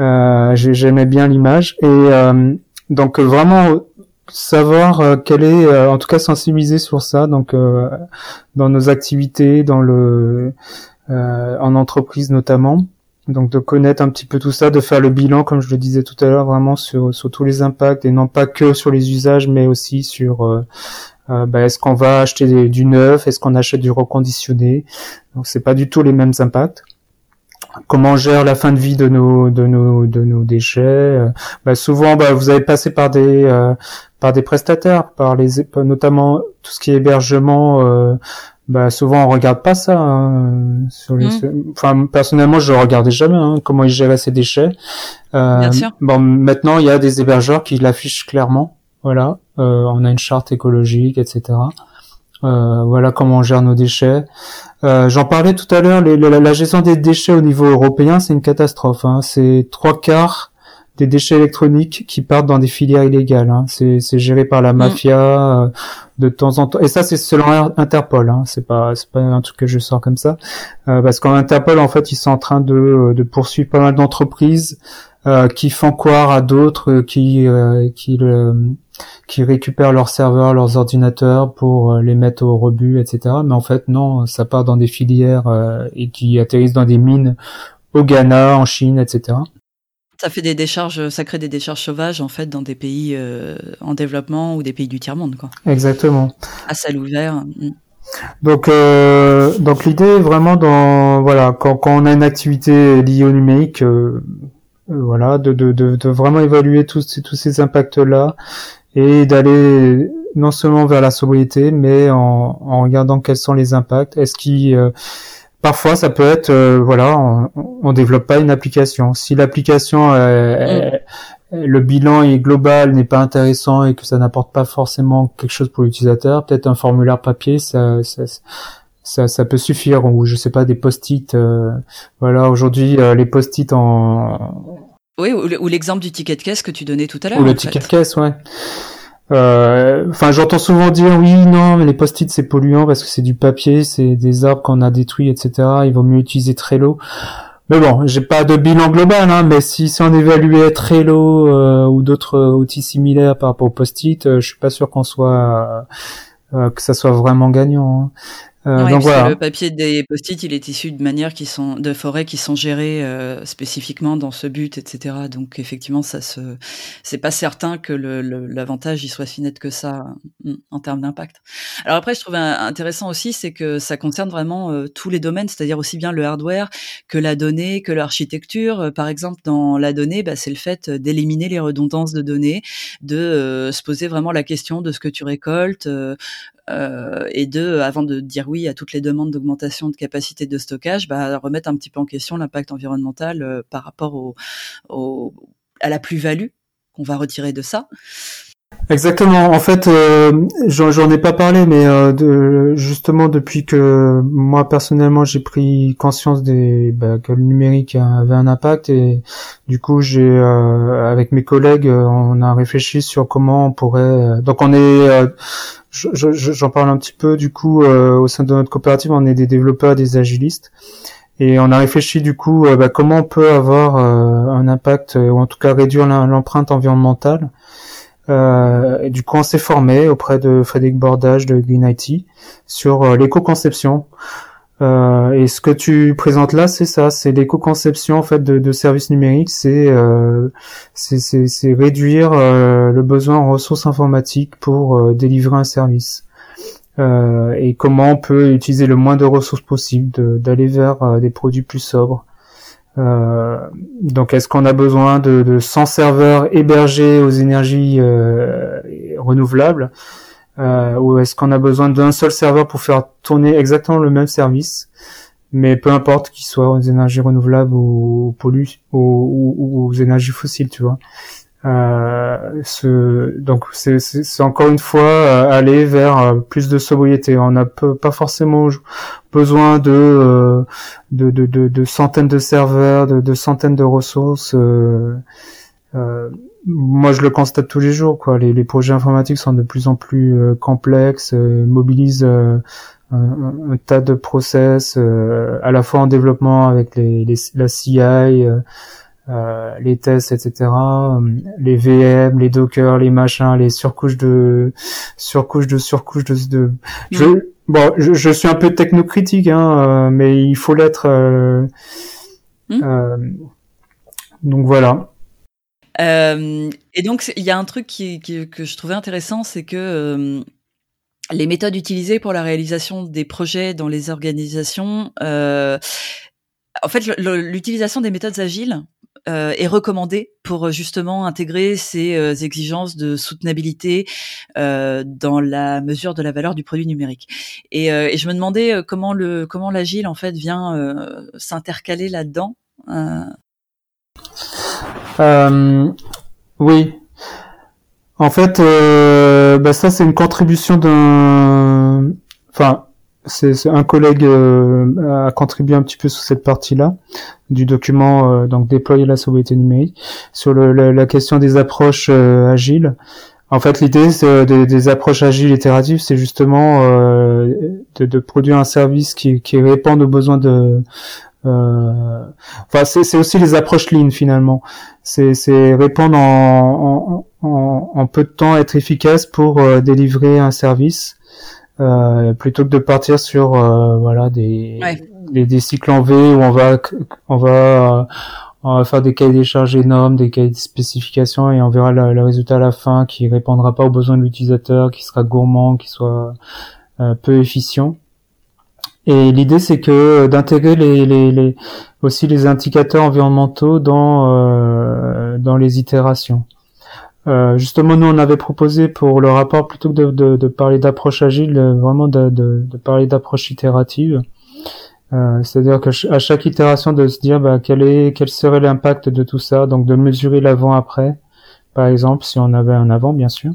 Euh, J'aimais bien l'image et euh, donc vraiment savoir euh, quelle est, euh, en tout cas sensibiliser sur ça, donc dans nos activités, dans le, en entreprise notamment. Donc de connaître un petit peu tout ça, de faire le bilan, comme je le disais tout à l'heure, vraiment sur, sur tous les impacts et non pas que sur les usages, mais aussi sur bah, est-ce qu'on va acheter du neuf, est-ce qu'on achète du reconditionné. Donc c'est pas du tout les mêmes impacts comment on gère la fin de vie de nos de nos de nos déchets. Euh, bah, souvent, bah, vous avez passé par des euh, par des prestataires, par les notamment tout ce qui est hébergement. Euh, bah, souvent on regarde pas ça hein, sur les. Mmh. Enfin, personnellement, je regardais jamais hein, comment ils géraient ces déchets. Bien sûr. Bon, maintenant il y a des hébergeurs qui l'affichent clairement. Voilà, on a une charte écologique, etc. Euh, voilà comment on gère nos déchets. Euh, j'en parlais tout à l'heure, la, gestion des déchets au niveau européen, c'est une catastrophe. Hein. C'est trois quarts des déchets électroniques qui partent dans des filières illégales. Hein. C'est, géré par la mm. mafia euh, de temps en temps. Et ça, c'est selon Interpol. Hein. C'est pas, c'est pas un truc que je sors comme ça, parce qu'en Interpol, en fait, ils sont en train de, de poursuivre pas mal d'entreprises qui font croire à d'autres qui qui qui récupèrent leurs serveurs, leurs ordinateurs pour euh, les mettre au rebut, etc. Mais en fait, non, ça part dans des filières euh, et qui atterrissent dans des mines au Ghana, en Chine, etc. Ça fait des décharges, ça crée des décharges sauvages en fait dans des pays euh, en développement ou des pays du tiers monde, quoi. Exactement. À ciel ouvert. Mm. Donc, donc l'idée est vraiment dans voilà quand, quand on a une activité liée au numérique, voilà, de, de, de, de, vraiment évaluer tous ces, tous ces impacts là et d'aller non seulement vers la sobriété, mais en, en, regardant quels sont les impacts. Est-ce qu'il euh, parfois ça peut être euh, voilà, on, on, développe pas une application. Si l'application euh, mm. le bilan est global, n'est pas intéressant et que ça n'apporte pas forcément quelque chose pour l'utilisateur, peut-être un formulaire papier, ça, ça ça, ça, peut suffire ou je sais pas des post-it voilà aujourd'hui les post-it en oui, ou l'exemple du ticket de caisse que tu donnais tout à l'heure. Ou le ticket de caisse, ouais. Euh, enfin, j'entends souvent dire oui, non, mais les post-it c'est polluant parce que c'est du papier, c'est des arbres qu'on a détruits, etc. Il vaut mieux utiliser Trello. Mais bon, j'ai pas de bilan global, hein, mais si, si on évaluait Trello euh, ou d'autres outils similaires par rapport au post-it, euh, je suis pas sûr qu'on soit que ça soit vraiment gagnant. Hein. Euh, donc voilà. Le papier des post-it, il est issu de manières qui sont de forêts qui sont gérées euh, spécifiquement dans ce but, etc. Donc effectivement, ça se, c'est pas certain que l'avantage le, il soit si net que ça mm, en termes d'impact. Alors après, je trouve intéressant aussi, c'est que ça concerne vraiment euh, tous les domaines, c'est-à-dire aussi bien le hardware que la donnée, que l'architecture. Euh, par exemple, dans la donnée, bah, c'est le fait d'éliminer les redondances de données, de se poser vraiment la question de ce que tu récoltes, euh, et de, avant de dire oui à toutes les demandes d'augmentation de capacité de stockage, bah, remettre un petit peu en question l'impact environnemental euh, par rapport au, au, à la plus-value qu'on va retirer de ça. Exactement. En fait, euh, j'en ai pas parlé, mais euh, de, justement depuis que moi personnellement j'ai pris conscience des bah, que le numérique avait un impact et du coup j'ai euh, avec mes collègues on a réfléchi sur comment on pourrait. donc on est j'en parle un petit peu du coup euh, au sein de notre coopérative on est des développeurs des agilistes et on a réfléchi du coup euh, bah, comment on peut avoir euh, un impact ou en tout cas réduire l'empreinte environnementale et du coup on s'est formé auprès de Frédéric Bordage de IT sur l'éco-conception euh, et ce que tu présentes là, c'est ça, c'est l'éco-conception en fait de, de services numériques, c'est euh, c'est réduire euh, le besoin en ressources informatiques pour euh, délivrer un service. Euh, et comment on peut utiliser le moins de ressources possible, d'aller vers des produits plus sobres. Donc, est-ce qu'on a besoin de, de 100 serveurs hébergés aux énergies renouvelables euh, ou est-ce qu'on a besoin d'un seul serveur pour faire tourner exactement le même service mais peu importe qu'il soit aux énergies renouvelables ou, pollu ou, aux énergies fossiles, tu vois? Euh, ce, donc c'est encore une fois euh, aller vers euh, plus de sobriété. On n'a pas forcément besoin de, de, de, de, centaines de serveurs, de, de centaines de ressources. Euh, moi, je le constate tous les jours. Quoi. Les, les projets informatiques sont de plus en plus euh, complexes, euh, mobilisent un, un, tas de process, à la fois en développement avec les, les la CI, euh, les tests, etc., les VM, les Docker, les machins, les surcouches de surcouches de surcouches de, de... Je, bon, je, je, suis un peu technocritique, hein, mais il faut l'être. Mm. donc voilà. Euh, et donc, il y a un truc qui, qui, que je trouvais intéressant, c'est que euh, les méthodes utilisées pour la réalisation des projets dans les organisations, euh, en fait, l'utilisation des méthodes agiles euh, est recommandée pour justement intégrer ces euh, exigences de soutenabilité euh, dans la mesure de la valeur du produit numérique. Et, et je me demandais comment le comment l'agile en fait vient s'intercaler là-dedans. Euh, oui. En fait, euh, bah ça c'est une contribution d'un, enfin, c'est un collègue euh, a contribué un petit peu sur cette partie-là du document euh, donc déployer la sobriété numérique sur le, la, question des approches euh, agiles. En fait, l'idée des, des, approches agiles itératives, c'est justement de, de, produire un service qui, qui répond aux besoins de euh, enfin, c'est aussi les approches lean finalement. C'est répondre en, en, en, peu de temps, être efficace pour euh, délivrer un service, euh, plutôt que de partir sur euh, voilà des, des, des cycles en V où on va on va on va faire des cahiers des charges énormes, des cahiers de spécifications et on verra le, résultat à la fin qui répondra pas aux besoins de l'utilisateur, qui sera gourmand, qui soit peu efficient. Et l'idée, c'est que euh, d'intégrer les, les, les, aussi les indicateurs environnementaux dans euh, dans les itérations. Euh, justement, nous, on avait proposé pour le rapport, plutôt que de, de, de parler d'approche agile, vraiment de, de parler d'approche itérative. Euh, C'est-à-dire que à chaque itération, de se dire bah, quel est quel serait l'impact de tout ça, donc de mesurer l'avant-après, par exemple, si on avait un avant, bien sûr,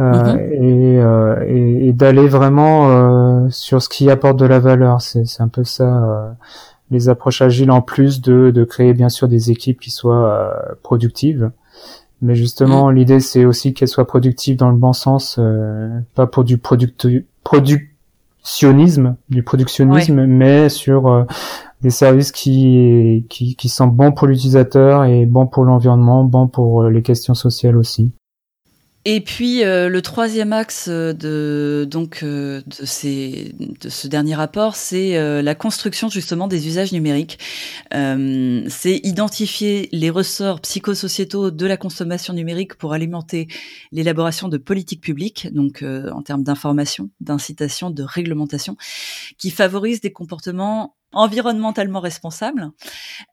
euh, mhm. et, euh, et, et d'aller vraiment euh, sur ce qui apporte de la valeur. C'est un peu ça les approches agiles en plus de, de créer bien sûr des équipes qui soient productives. Mais justement, mhm. l'idée c'est aussi qu'elles soient productives dans le bon sens, pas pour du product productionnisme, du productionnisme, mais sur des services qui, qui, qui sont bons pour l'utilisateur et bons pour l'environnement, bons pour les questions sociales aussi. Et puis euh, le troisième axe de donc euh, de ce dernier rapport, c'est euh, la construction justement des usages numériques. c'est identifier les ressorts psychosociétaux de la consommation numérique pour alimenter l'élaboration de politiques publiques, donc en termes d'information, d'incitation, de réglementation, qui favorisent des comportements environnementalement responsable.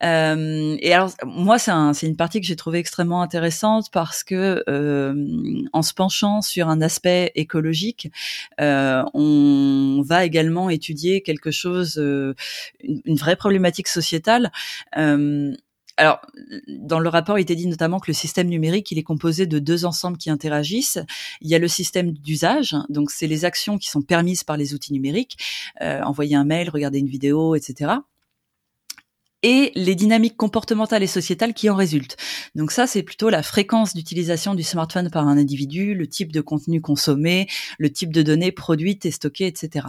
Euh, et alors moi, c'est un, une partie que j'ai trouvée extrêmement intéressante parce que euh, en se penchant sur un aspect écologique, euh, on va également étudier quelque chose, euh, une, une, vraie problématique sociétale. Alors, dans le rapport, il était dit notamment que le système numérique, il est composé de deux ensembles qui interagissent. Il y a le système d'usage, donc c'est les actions qui sont permises par les outils numériques, euh, envoyer un mail, regarder une vidéo, etc et les dynamiques comportementales et sociétales qui en résultent. Donc ça, c'est plutôt la fréquence d'utilisation du smartphone par un individu, le type de contenu consommé, le type de données produites et stockées, etc.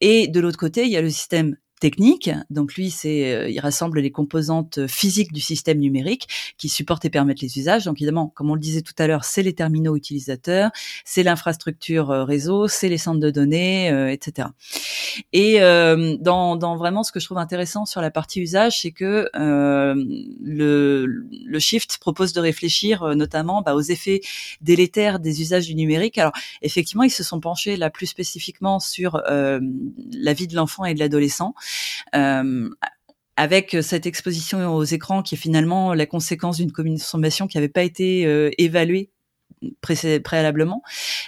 Et de l'autre côté, il y a le système technique. Donc lui, c'est, euh, il rassemble les composantes physiques du système numérique qui supportent et permettent les usages. Donc évidemment, comme on le disait tout à l'heure, c'est les terminaux utilisateurs, c'est l'infrastructure euh, réseau, c'est les centres de données, euh, etc. Et dans, dans, vraiment ce que je trouve intéressant sur la partie usage, c'est que le, le Shift propose de réfléchir notamment bah, aux effets délétères des usages du numérique. Alors effectivement, ils se sont penchés là plus spécifiquement sur la vie de l'enfant et de l'adolescent. Euh, avec cette exposition aux écrans qui est finalement la conséquence d'une consommation qui n'avait pas été euh, évaluée préalablement.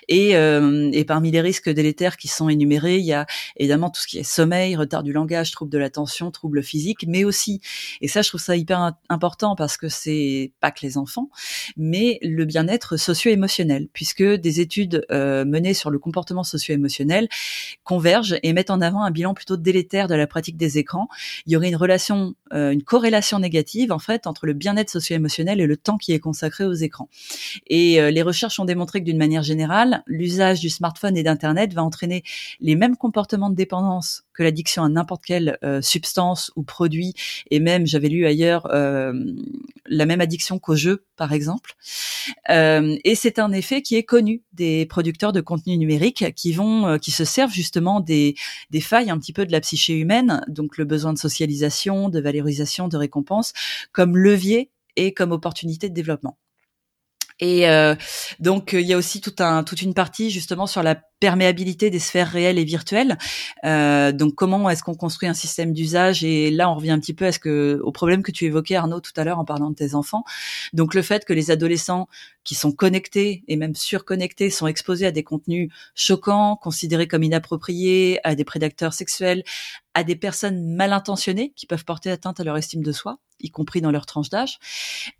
Et, euh, et, parmi les risques délétères qui sont énumérés, il y a évidemment tout ce qui est sommeil, retard du langage, trouble de l'attention, trouble physique, mais aussi, et ça je trouve ça hyper important parce que c'est pas que les enfants, mais le bien-être socio-émotionnel, puisque des études euh, menées sur le comportement socio-émotionnel convergent et mettent en avant un bilan plutôt délétère de la pratique des écrans. Il y aurait une relation une corrélation négative en fait entre le bien-être socio-émotionnel et le temps qui est consacré aux écrans. Et les recherches ont démontré que d'une manière générale, l'usage du smartphone et d'internet va entraîner les mêmes comportements de dépendance que l'addiction à n'importe quelle substance ou produit, et même j'avais lu ailleurs la même addiction qu'au jeu par exemple. et c'est un effet qui est connu des producteurs de contenu numérique qui vont, qui se servent justement des, des failles un petit peu de la psyché humaine, donc le besoin de socialisation, de de récompense, comme levier et comme opportunité de développement. Et euh, donc il y a aussi tout un, toute une partie justement sur la perméabilité des sphères réelles et virtuelles. Euh, donc comment est-ce qu'on construit un système d'usage? Et là on revient un petit peu à ce que au problème que tu évoquais Arnaud tout à l'heure en parlant de tes enfants. Donc le fait que les adolescents qui sont connectés et même surconnectés sont exposés à des contenus choquants, considérés comme inappropriés, à des prédateurs sexuels, à des personnes mal intentionnées qui peuvent porter atteinte à leur estime de soi, y compris dans leur tranche d'âge.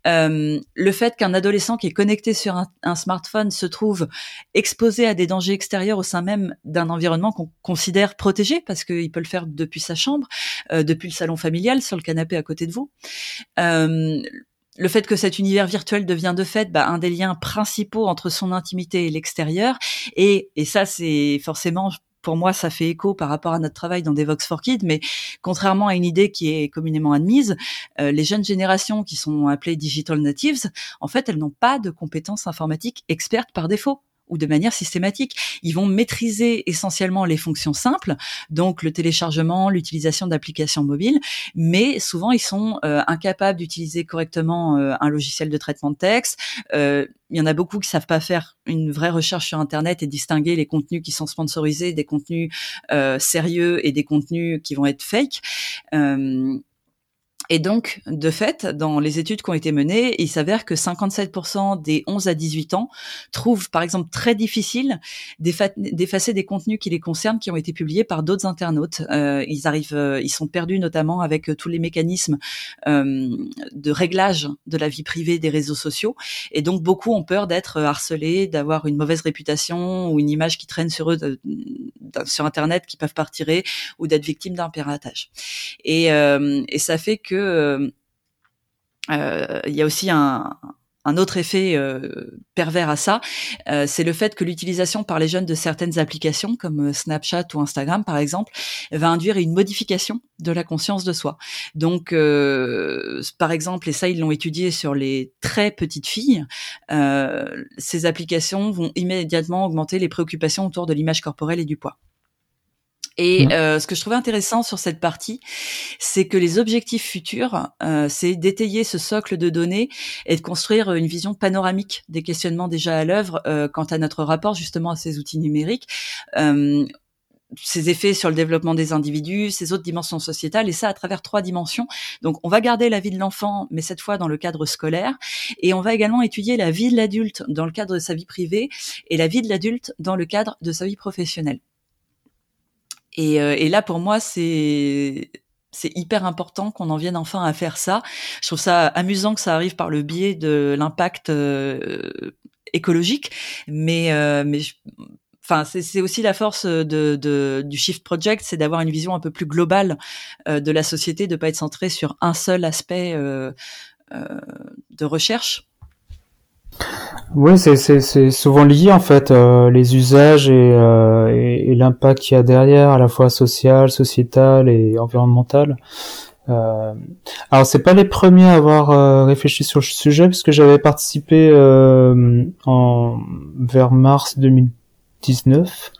Euh, le fait qu'un adolescent qui est connecté sur un, smartphone se trouve exposé à des dangers extérieurs au sein même d'un environnement qu'on considère protégé, parce qu'il peut le faire depuis sa chambre, euh, depuis le salon familial, sur le canapé à côté de vous. Euh, le fait que cet univers virtuel devient de fait bah, un des liens principaux entre son intimité et l'extérieur, et, et ça c'est forcément pour moi, ça fait écho par rapport à notre travail dans Devox for Kids, mais contrairement à une idée qui est communément admise, euh, les jeunes générations qui sont appelées digital natives, en fait, elles n'ont pas de compétences informatiques expertes par défaut ou de manière systématique. Ils vont maîtriser essentiellement les fonctions simples, donc le téléchargement, l'utilisation d'applications mobiles, mais souvent ils sont euh, incapables d'utiliser correctement euh, un logiciel de traitement de texte. Euh, il y en a beaucoup qui savent pas faire une vraie recherche sur Internet et distinguer les contenus qui sont sponsorisés des contenus sérieux et des contenus qui vont être fake. Et donc, de fait, dans les études qui ont été menées, il s'avère que 57% des 11 à 18 ans trouvent, par exemple, très difficile d'effacer des contenus qui les concernent, qui ont été publiés par d'autres internautes. Euh, ils arrivent, euh, ils sont perdus notamment avec euh, tous les mécanismes euh, de réglage de la vie privée des réseaux sociaux. Et donc, beaucoup ont peur d'être harcelés, d'avoir une mauvaise réputation ou une image qui traîne sur eux sur Internet qui peuvent partir ou d'être victimes d'un piratage. Et, et ça fait que euh, euh, il y a aussi un, autre effet euh, pervers à ça, c'est le fait que l'utilisation par les jeunes de certaines applications comme Snapchat ou Instagram par exemple va induire une modification de la conscience de soi. Donc par exemple, et ça ils l'ont étudié sur les très petites filles, ces applications vont immédiatement augmenter les préoccupations autour de l'image corporelle et du poids. Et mmh. euh, ce que je trouvais intéressant sur cette partie, c'est que les objectifs futurs, euh, c'est d'étayer ce socle de données et de construire une vision panoramique des questionnements déjà à l'œuvre euh, quant à notre rapport justement à ces outils numériques. Euh, ses effets sur le développement des individus, ses autres dimensions sociétales, et ça à travers trois dimensions. Donc, on va garder la vie de l'enfant, mais cette fois dans le cadre scolaire, et on va également étudier la vie de l'adulte dans le cadre de sa vie privée et la vie de l'adulte dans le cadre de sa vie professionnelle. Et, euh, et là, pour moi, c'est c'est hyper important qu'on en vienne enfin à faire ça. Je trouve ça amusant que ça arrive par le biais de l'impact euh, écologique, mais euh, mais enfin c'est aussi la force de, de, du Shift Project, c'est d'avoir une vision un peu plus globale euh, de la société, de pas être centré sur un seul aspect euh, de recherche. Oui, c'est souvent lié en fait euh, les usages euh, et, et, l'impact qu'il y a derrière, à la fois social, sociétal et environnemental. Euh, alors c'est pas les premiers à avoir euh, réfléchi sur le sujet puisque j'avais participé en vers mars 2019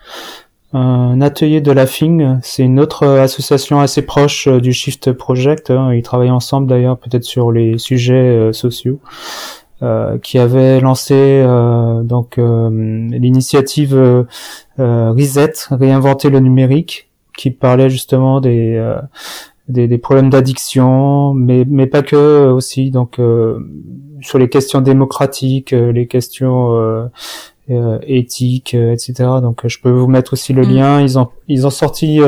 un atelier de la FING, c'est une autre association assez proche du Shift Project. Hein. Ils travaillent ensemble d'ailleurs peut-être sur les sujets sociaux. Euh, qui avait lancé euh, donc euh, l'initiative Reset, réinventer le numérique, qui parlait justement des des, des, problèmes d'addiction, mais, mais pas que aussi, donc sur les questions démocratiques, les questions euh, éthique, euh, etc. Donc euh, je peux vous mettre aussi le mm. lien. Ils ont ils ont sorti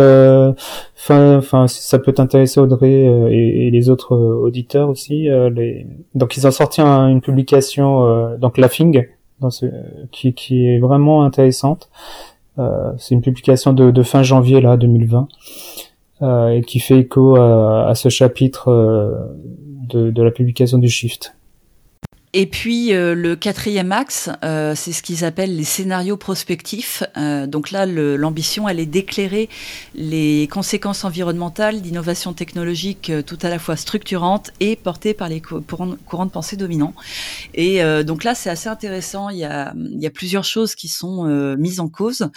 fin enfin ça peut t'intéresser Audrey et, et, les autres auditeurs aussi. les... Donc ils ont sorti une publication donc Laughing dans ce qui qui est vraiment intéressante. c'est une publication de, de fin janvier là 2020. et qui fait écho à, ce chapitre de, de la publication du Shift. Et puis euh, le quatrième axe, euh, c'est ce qu'ils appellent les scénarios prospectifs. Euh, donc là, l'ambition, elle est d'éclairer les conséquences environnementales d'innovation technologique tout à la fois structurantes et portées par les courants, de pensée dominants. Et donc là, c'est assez intéressant. Il y, a, il y a plusieurs choses qui sont mises en cause.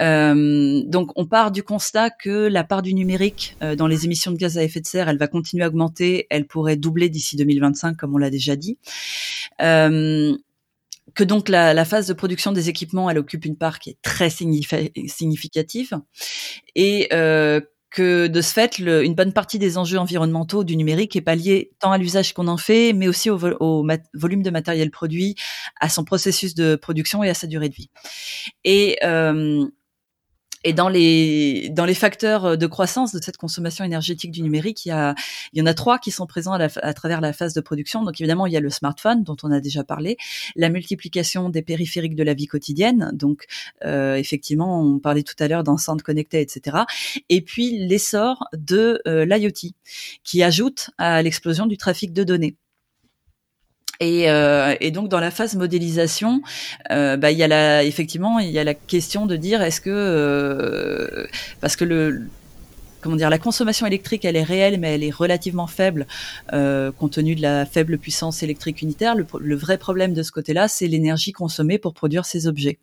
donc on part du constat que la part du numérique dans les émissions de gaz à effet de serre, elle va continuer à augmenter. Elle pourrait doubler d'ici 2025, comme on l'a déjà dit. Euh, que donc la, phase de production des équipements, elle occupe une part qui est très significative, et euh, que de ce fait, une bonne partie des enjeux environnementaux du numérique est pas liée tant à l'usage qu'on en fait, mais aussi au, volume de matériel produit, à son processus de production et à sa durée de vie. Et euh, et dans les dans les facteurs euh, de croissance de cette consommation énergétique du numérique, il y a il y en a trois qui sont présents à, travers la phase de production. Donc évidemment, il y a le smartphone dont on a déjà parlé, la multiplication des périphériques de la vie quotidienne. Donc euh, effectivement, on parlait tout à l'heure d'enceintes connectées, etc. Et puis l'essor de euh, l'IoT qui ajoute à l'explosion du trafic de données. Et, euh, et, donc dans la phase modélisation, euh, bah, il y a la, effectivement il y a la question de dire est-ce que euh, parce que le comment dire la consommation électrique elle est réelle mais elle est relativement faible euh, compte tenu de la faible puissance électrique unitaire. Le, le vrai problème de ce côté-là c'est l'énergie consommée pour produire ces objets.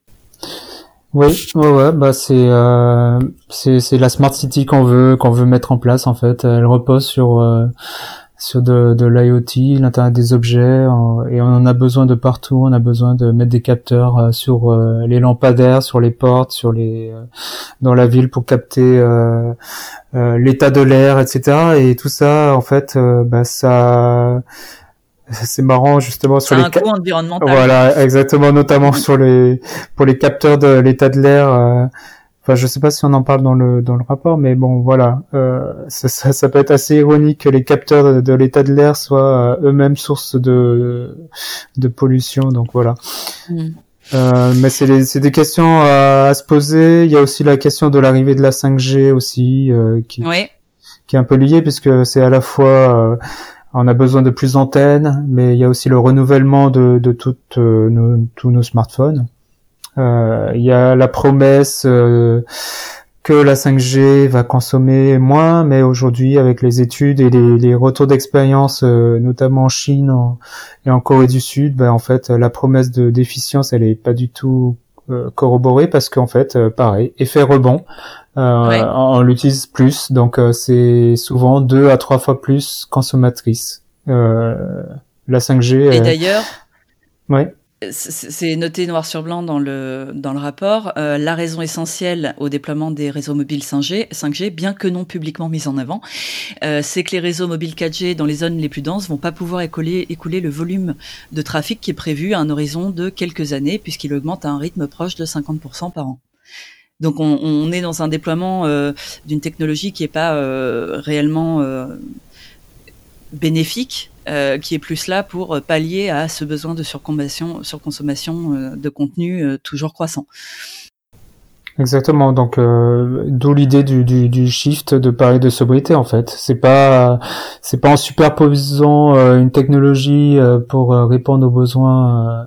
Oui, ouais, ouais, bah c'est euh, c'est la smart city qu'on veut qu'on veut mettre en place en fait. Elle repose sur euh, sur de, de l'IoT, l'internet des objets, et on en a besoin de partout. On a besoin de mettre des capteurs euh, sur euh, les lampadaires, sur les portes, sur les euh, dans la ville pour capter l'état de l'air, etc. Et tout ça, en fait, bah, ça c'est marrant justement sur les un coût environnemental. Voilà, exactement, notamment sur les pour les capteurs de l'état de l'air. Enfin, je sais pas si on en parle dans le dans le rapport, mais bon, voilà, euh, ça, ça, ça, peut être assez ironique que les capteurs de, l'état de l'air soient euh, eux-mêmes source de de pollution. Donc voilà. Mm. Euh, mais c'est des, des questions à, à, se poser. Il y a aussi la question de l'arrivée de la 5G aussi, euh, qui, qui est un peu liée puisque c'est à la fois euh, on a besoin de plus d'antennes, mais il y a aussi le renouvellement de, de toutes nos, tous nos smartphones. Euh, il y a la promesse euh, que la 5G va consommer moins, mais aujourd'hui, avec les études et les, retours d'expérience, euh, notamment en Chine et en Corée du Sud, ben, en fait, la promesse de d'efficience, elle est pas du tout corroborée parce qu'en fait, pareil, effet rebond, on, l'utilise plus, donc c'est souvent deux à trois fois plus consommatrice. la 5G. Et d'ailleurs. Ouais c'est noté noir sur blanc dans le, dans le rapport, euh, la raison essentielle au déploiement des réseaux mobiles 5G, 5G bien que non publiquement mise en avant, euh, c'est que les réseaux mobiles 4G dans les zones les plus denses vont pas pouvoir écouler, écouler le volume de trafic qui est prévu à un horizon de quelques années, puisqu'il augmente à un rythme proche de 50% par an. Donc on, on, est dans un déploiement euh, d'une technologie qui est pas réellement bénéfique euh, qui est plus là pour euh, pallier à ce besoin de surconsommation, euh, de contenu toujours croissant. Exactement. Donc, d'où l'idée du, du, shift de parler de sobriété en fait. C'est pas c'est pas en superposant une technologie pour répondre aux besoins euh,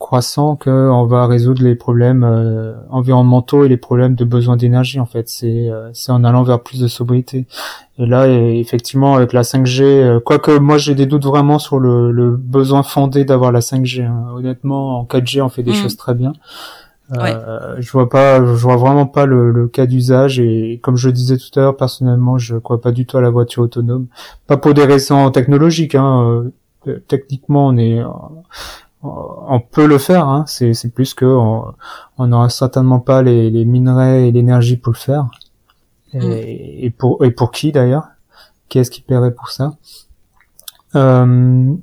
croissant qu'on va résoudre les problèmes euh, environnementaux et les problèmes de besoin d'énergie en fait c'est euh, c'est en allant vers plus de sobriété et là effectivement avec la 5G quoique moi j'ai des doutes vraiment sur le, le besoin fondé d'avoir la 5G hein. honnêtement en 4G on fait des mm. choses très bien je vois pas, je vois vraiment pas le, le cas d'usage et comme je le disais tout à l'heure, personnellement, je crois pas du tout à la voiture autonome. Pas pour des raisons technologiques. Hein. techniquement, on est, on peut le faire. Hein. C'est, plus que on n'aura certainement pas les, minerais et l'énergie pour le faire. Et, mm. pour et pour qui d'ailleurs? Qui est-ce qui paierait pour ça? Euh,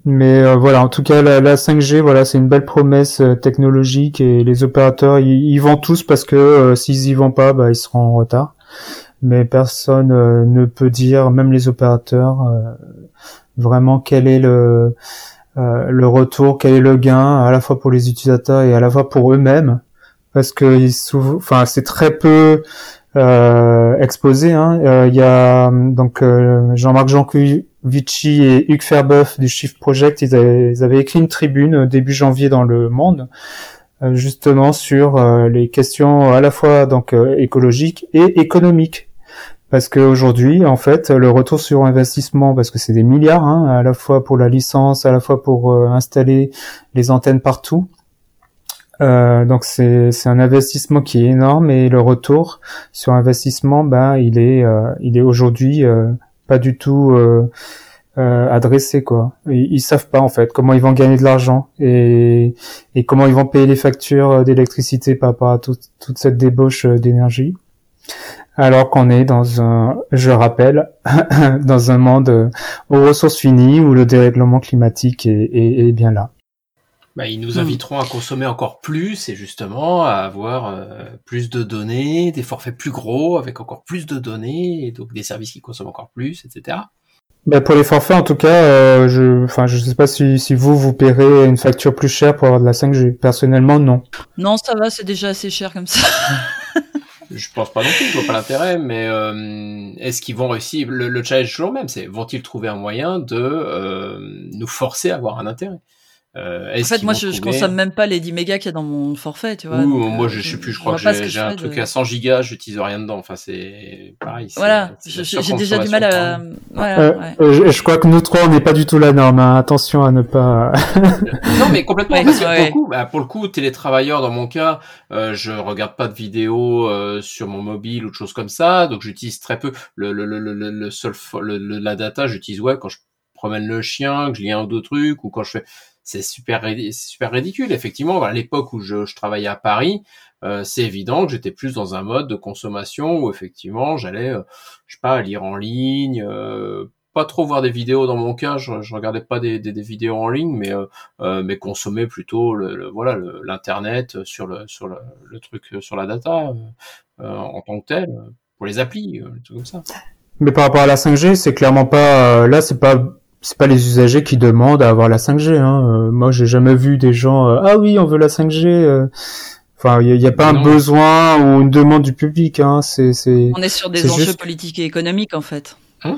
mais euh, voilà, en tout cas, la, 5G, voilà, c'est une belle promesse euh, technologique et les opérateurs, ils, vont tous parce que s'ils y vont pas, bah, ils seront en retard. Mais personne ne peut dire, même les opérateurs, vraiment quel est le euh, le retour, quel est le gain à la fois pour les utilisateurs et à la fois pour eux-mêmes, parce que enfin c'est très peu exposés. Hein. Il y a donc Jean-Marc Jankovici et Hugues Ferbeuf du Shift Project. Ils avaient, ils avaient écrit une tribune début janvier dans Le Monde justement sur les questions à la fois donc écologiques et économiques parce qu'aujourd'hui, en fait, le retour sur investissement, parce que c'est des milliards, hein, à la fois pour la licence, à la fois pour euh, installer les antennes partout. Euh, donc c'est un investissement qui est énorme et le retour sur investissement, ben il est euh, il est aujourd'hui euh, pas du tout adressé quoi. Ils, ils, savent pas en fait comment ils vont gagner de l'argent et et comment ils vont payer les factures d'électricité par rapport à toute cette débauche d'énergie alors qu'on est dans un, je rappelle, dans un monde aux ressources finies où le dérèglement climatique est, bien là. Bah, ils nous hmm. inviteront à consommer encore plus et justement à avoir euh, plus de données, des forfaits plus gros avec encore plus de données et donc des services qui consomment encore plus, etc. Bah pour les forfaits, en tout cas, euh, je, enfin, je sais pas si, si vous vous paierez une facture plus chère pour avoir de la 5G. Personnellement, non. Non, ça va, c'est déjà assez cher comme ça. je pense pas non plus, je vois pas l'intérêt, mais euh, est-ce qu'ils vont réussir? Le, le challenge toujours même, c'est vont-ils trouver un moyen de euh, nous forcer à avoir un intérêt? Euh, en fait, moi, je, je, consomme même pas les 10 mégas qu'il y a dans mon forfait, tu vois. moi, je, je sais plus, je crois que j'ai un truc à 100 gigas, j'utilise rien dedans. Enfin, c'est pareil. Voilà, j'ai déjà du mal à. Ouais, ouais. Je, crois que nous trois, on n'est pas du tout la norme. Hein. Attention à ne pas. non, mais complètement. parce que pour le coup, bah, pour le coup, télétravailleur, dans mon cas, euh, je regarde pas de vidéos euh, sur mon mobile ou de choses comme ça, donc j'utilise très peu le le le le, le seul le, la data. J'utilise ouais quand je promène le chien, que je lis un ou deux trucs, ou quand je fais c'est super, super ridicule. Effectivement, à l'époque où je, je, travaillais à Paris, euh, c'est évident que j'étais plus dans un mode de consommation où effectivement j'allais, euh, je sais pas, lire en ligne, euh, pas trop voir des vidéos dans mon cas. Je, je regardais pas des, des, vidéos en ligne, mais mais consommer plutôt le, voilà l'internet sur le sur le, le, truc sur la data en tant que tel pour les applis, tout comme ça. Mais par rapport à la 5G, c'est clairement pas là, c'est pas c'est pas les usagers qui demandent à avoir la 5G. Hein. Euh, moi, j'ai jamais vu des gens euh, ah oui, on veut la 5G. Euh. Enfin, il n'y a, pas un besoin ou une demande du public. Hein. C'est, c'est. On est sur des enjeux politiques et économiques en fait. Hein?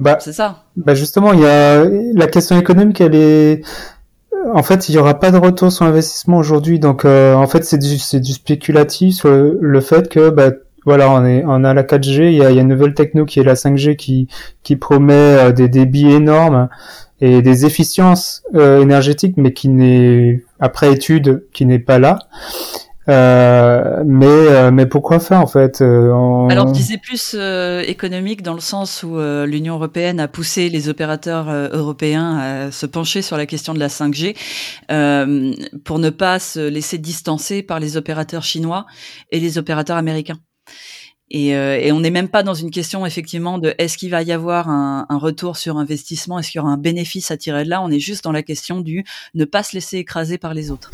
Bah, c'est ça. Bah justement, il y a la question économique, elle est. En fait, il y aura pas de retour sur investissement aujourd'hui, donc en fait, c'est du, c'est du spéculatif sur le, fait que bah, voilà, on, est, on a la 4G, il y a, une nouvelle techno qui est la 5G qui, promet euh, des débits énormes et des efficiences euh, énergétiques, mais qui n'est, après étude, qui n'est pas là. Euh, mais mais pourquoi faire en fait Alors je disais plus économique dans le sens où l'Union européenne a poussé les opérateurs européens à se pencher sur la question de la 5G pour ne pas se laisser distancer par les opérateurs chinois et les opérateurs américains. Et, euh, et, on n'est même pas dans une question effectivement de est-ce qu'il va y avoir un, un retour sur investissement, est-ce qu'il y aura un bénéfice à tirer de là. On est juste dans la question du ne pas se laisser écraser par les autres.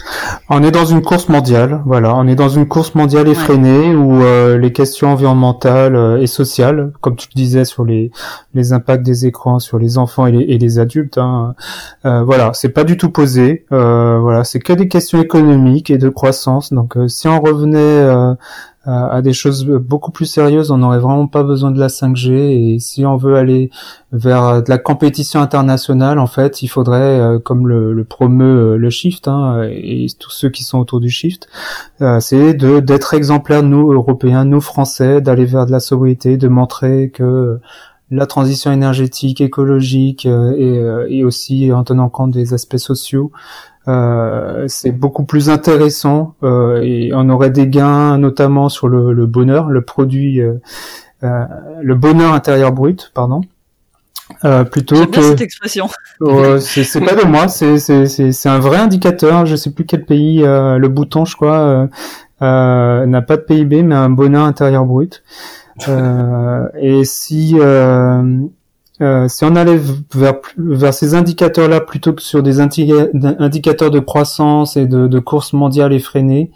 On est dans une course mondiale, voilà. On est dans une course mondiale effrénée où euh, les questions environnementales euh, et sociales, comme tu le disais sur les les impacts des écrans sur les enfants et les, et les adultes, hein, voilà, c'est pas du tout posé. voilà, c'est que des questions économiques et de croissance. Donc si on revenait à des choses beaucoup plus sérieuses, on n'aurait vraiment pas besoin de la 5G. Et si on veut aller vers de la compétition internationale, en fait, il faudrait, euh, comme le, promeut euh, le Shift hein, et tous ceux qui sont autour du Shift, euh, c'est d'être exemplaires, nous Européens, nous Français, d'aller vers de la sobriété, de montrer que la transition énergétique, écologique et aussi en tenant compte des aspects sociaux, euh, c'est beaucoup plus intéressant euh, et on aurait des gains notamment sur le, le bonheur, le produit, euh, euh le bonheur intérieur brut, pardon. Euh, plutôt que cette expression. c'est pas de moi, c'est c'est un vrai indicateur. Je sais plus quel pays. le bouton, je crois, n'a pas de PIB, mais un bonheur intérieur brut. et si euh, si on allait vers, ces indicateurs-là plutôt que sur des indicateurs de croissance et de, course mondiale effrénée,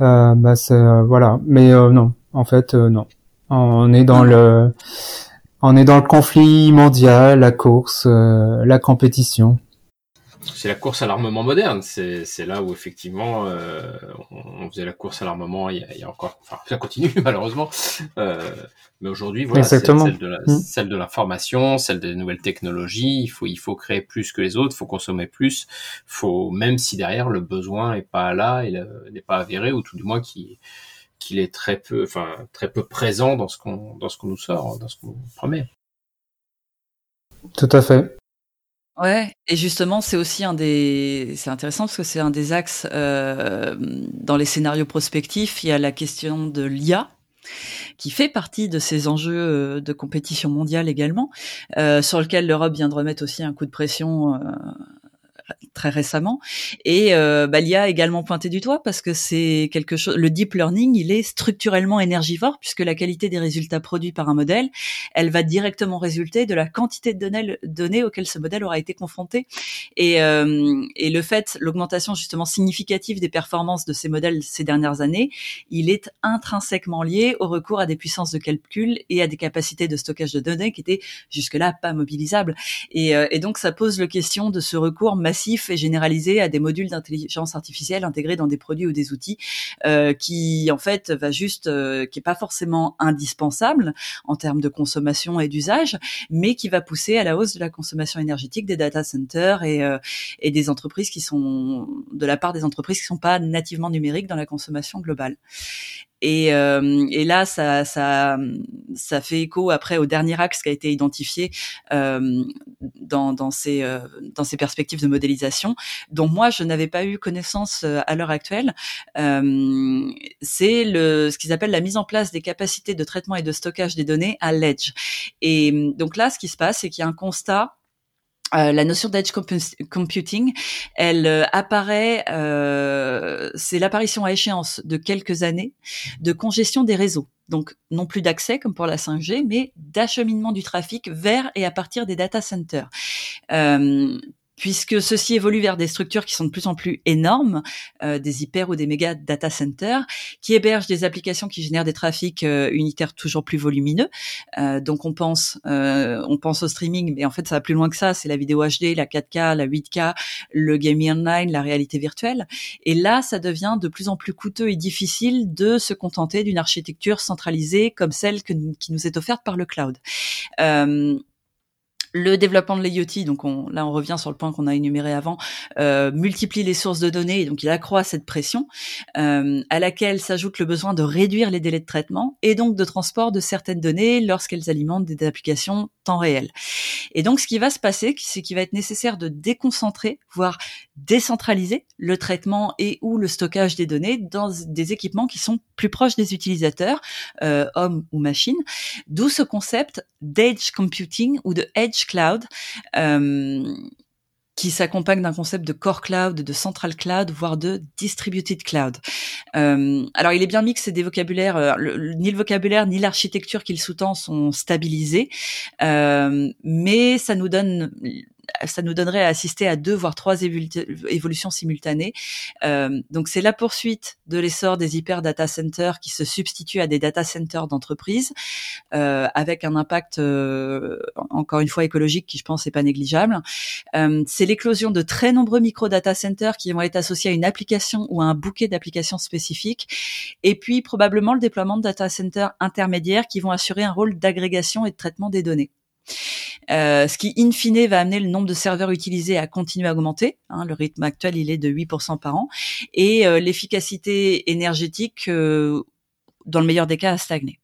euh, bah euh, voilà. Mais euh, non, en fait, non. On est dans le, on est dans le conflit mondial, la course, la compétition. C'est la course à l'armement moderne. C'est là où effectivement euh, on, faisait la course à l'armement il, y a encore, enfin ça continue malheureusement. Euh, mais aujourd'hui voilà, c'est celle de la, mm. celle de l'information, celle des nouvelles technologies. Il faut il faut créer plus que les autres, il faut consommer plus. Faut même si derrière le besoin est pas là, il n'est pas avéré ou tout du moins qui qu'il est très peu, enfin très peu présent dans ce qu'on dans ce qu'on nous sort, dans ce qu'on promet. Tout à fait. Ouais, et justement, c'est aussi un des, c'est intéressant parce que c'est un des axes euh, dans les scénarios prospectifs. Il y a la question de l'IA qui fait partie de ces enjeux euh, de compétition mondiale également, euh, sur lequel l'Europe vient de remettre aussi un coup de pression très récemment. Et euh, bah, l'IA a également pointé du doigt parce que c'est quelque chose. Le deep learning, il est structurellement énergivore puisque la qualité des résultats produits par un modèle, elle va directement résulter de la quantité de données, données auxquelles ce modèle aura été confronté. Et, euh, et le fait, l'augmentation justement significative des performances de ces modèles ces dernières années, il est intrinsèquement lié au recours à des puissances de calcul et à des capacités de stockage de données qui étaient jusque-là pas mobilisables. Et, euh, et donc ça pose le question de ce recours massif et généralisé à des modules d'intelligence artificielle intégrés dans des produits ou des outils euh, qui en fait va juste euh, qui est pas forcément indispensable en termes de consommation et d'usage, mais qui va pousser à la hausse de la consommation énergétique des data centers et, euh, et des entreprises qui sont de la part des entreprises qui sont pas nativement numériques dans la consommation globale. Et, euh, et là, ça, ça, ça fait écho après au dernier axe qui a été identifié euh, dans, dans, ces, euh, dans ces perspectives de modélisation, dont moi je n'avais pas eu connaissance euh, à l'heure actuelle. Euh, c'est ce qu'ils appellent la mise en place des capacités de traitement et de stockage des données à l'edge. Et donc là, ce qui se passe, c'est qu'il y a un constat euh, la notion d'edge computing, elle euh, apparaît, euh, c'est l'apparition à échéance de quelques années de congestion des réseaux. Donc non plus d'accès comme pour la 5G, mais d'acheminement du trafic vers et à partir des data centers puisque ceci évolue vers des structures qui sont de plus en plus énormes, euh, des hyper ou des méga data centers, qui hébergent des applications qui génèrent des trafics euh, unitaires toujours plus volumineux. Euh, donc on pense, on pense au streaming, mais en fait ça va plus loin que ça. C'est la vidéo HD, la 4K, la 8K, le gaming online, la réalité virtuelle. Et là, ça devient de plus en plus coûteux et difficile de se contenter d'une architecture centralisée comme celle qui nous est offerte par le cloud le développement de l'IoT, donc on, là on revient sur le point qu'on a énuméré avant, euh, multiplie les sources de données, et donc il accroît cette pression, euh, à laquelle s'ajoute le besoin de réduire les délais de traitement et donc de transport de certaines données lorsqu'elles alimentent des applications temps réel. Et donc ce qui va se passer, c'est qu'il va être nécessaire de déconcentrer, voire décentraliser le traitement et ou le stockage des données dans des équipements qui sont plus proches des utilisateurs, euh, hommes ou machines. D'où ce concept d'edge computing ou de edge cloud. Euh, qui s'accompagne d'un concept de core cloud, de central cloud, voire de distributed cloud. Euh, alors, il est bien mixé des vocabulaires, euh, ni le vocabulaire ni l'architecture qu'il sous-tend sont stabilisés, euh, mais ça nous donne ça nous donnerait à assister à deux voire trois évolutions simultanées. Euh, donc c'est la poursuite de l'essor des hyper data centers qui se substituent à des data centers d'entreprise, euh, avec un impact euh, encore une fois écologique qui je pense n'est pas négligeable. C'est l'éclosion de très nombreux micro data centers qui vont être associés à une application ou à un bouquet d'applications spécifiques, et puis probablement le déploiement de data centers intermédiaires qui vont assurer un rôle d'agrégation et de traitement des données. Euh, ce qui, in fine, va amener le nombre de serveurs utilisés à continuer à augmenter. Hein, le rythme actuel, il est de 8% par an. Et euh, l'efficacité énergétique, euh, dans le meilleur des cas, à stagner.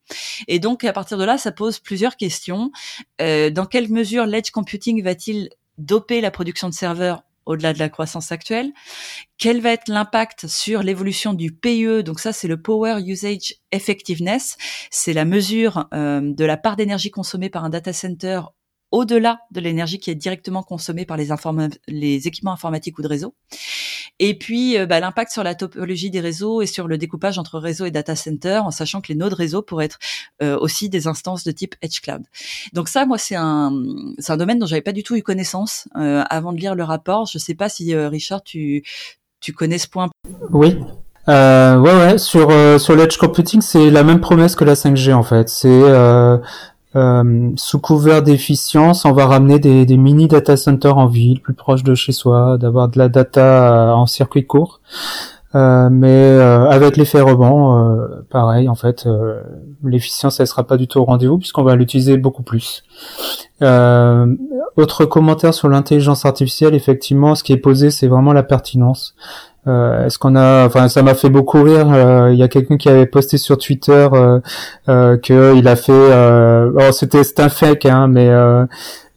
Et donc, à partir de là, ça pose plusieurs questions. dans quelle mesure l'edge computing va-t-il doper la production de serveurs au-delà de la croissance actuelle Quel va être l'impact sur l'évolution du PUE Donc ça, c'est le Power Usage Effectiveness. C'est la mesure euh, de la part d'énergie consommée par un data center au-delà de l'énergie qui est directement consommée par les équipements informatiques ou de réseau. Et puis, euh, bah, l'impact sur la topologie des réseaux et sur le découpage entre réseau et data center, en sachant que les nodes réseau pourraient être euh, aussi des instances de type edge cloud. Donc ça, moi, c'est un, c'est un domaine dont j'avais pas du tout eu connaissance euh, avant de lire le rapport. Je sais pas si Richard, tu, tu connais ce point. Oui. Euh, ouais, ouais. Sur sur l'edge computing, c'est la même promesse que la 5G en fait. C'est euh, sous couvert d'efficience, on va ramener des, mini data centers en ville, plus proche de chez soi, d'avoir de la data en circuit court. Euh, mais euh, avec l'effet rebond, euh, pareil, en fait, l'efficience elle sera pas du tout au rendez-vous puisqu'on va l'utiliser beaucoup plus. autre commentaire sur l'intelligence artificielle, effectivement, ce qui est posé, c'est vraiment la pertinence. Euh, Est-ce qu'on a, enfin, ça m'a fait beaucoup rire. Il y a quelqu'un qui avait posté sur Twitter euh, euh, que il a fait, oh, c'était c'est un fake, hein, mais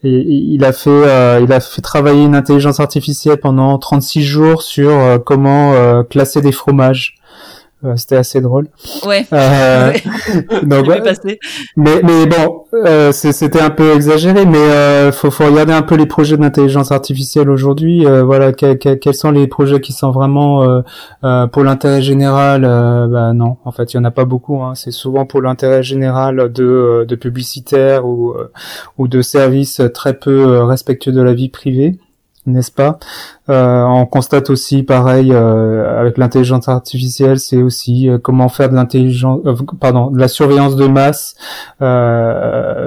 il a fait euh, il a fait travailler une intelligence artificielle pendant 36 jours sur euh, comment euh, classer des fromages euh, c'était assez drôle. Ouais. Euh, donc, mais mais bon, euh, c'était un peu exagéré, mais euh, faut faut regarder un peu les projets d'intelligence artificielle aujourd'hui. Euh, voilà, quels sont les projets qui sont vraiment pour l'intérêt général Bah non, en fait, il y en a pas beaucoup. Hein. C'est souvent pour l'intérêt général de de publicitaires ou ou de services très peu respectueux de la vie privée n'est-ce pas? Euh, On constate aussi, pareil, euh, avec l'intelligence artificielle, c'est aussi euh, comment faire de l'intelligence, pardon, de la surveillance de masse,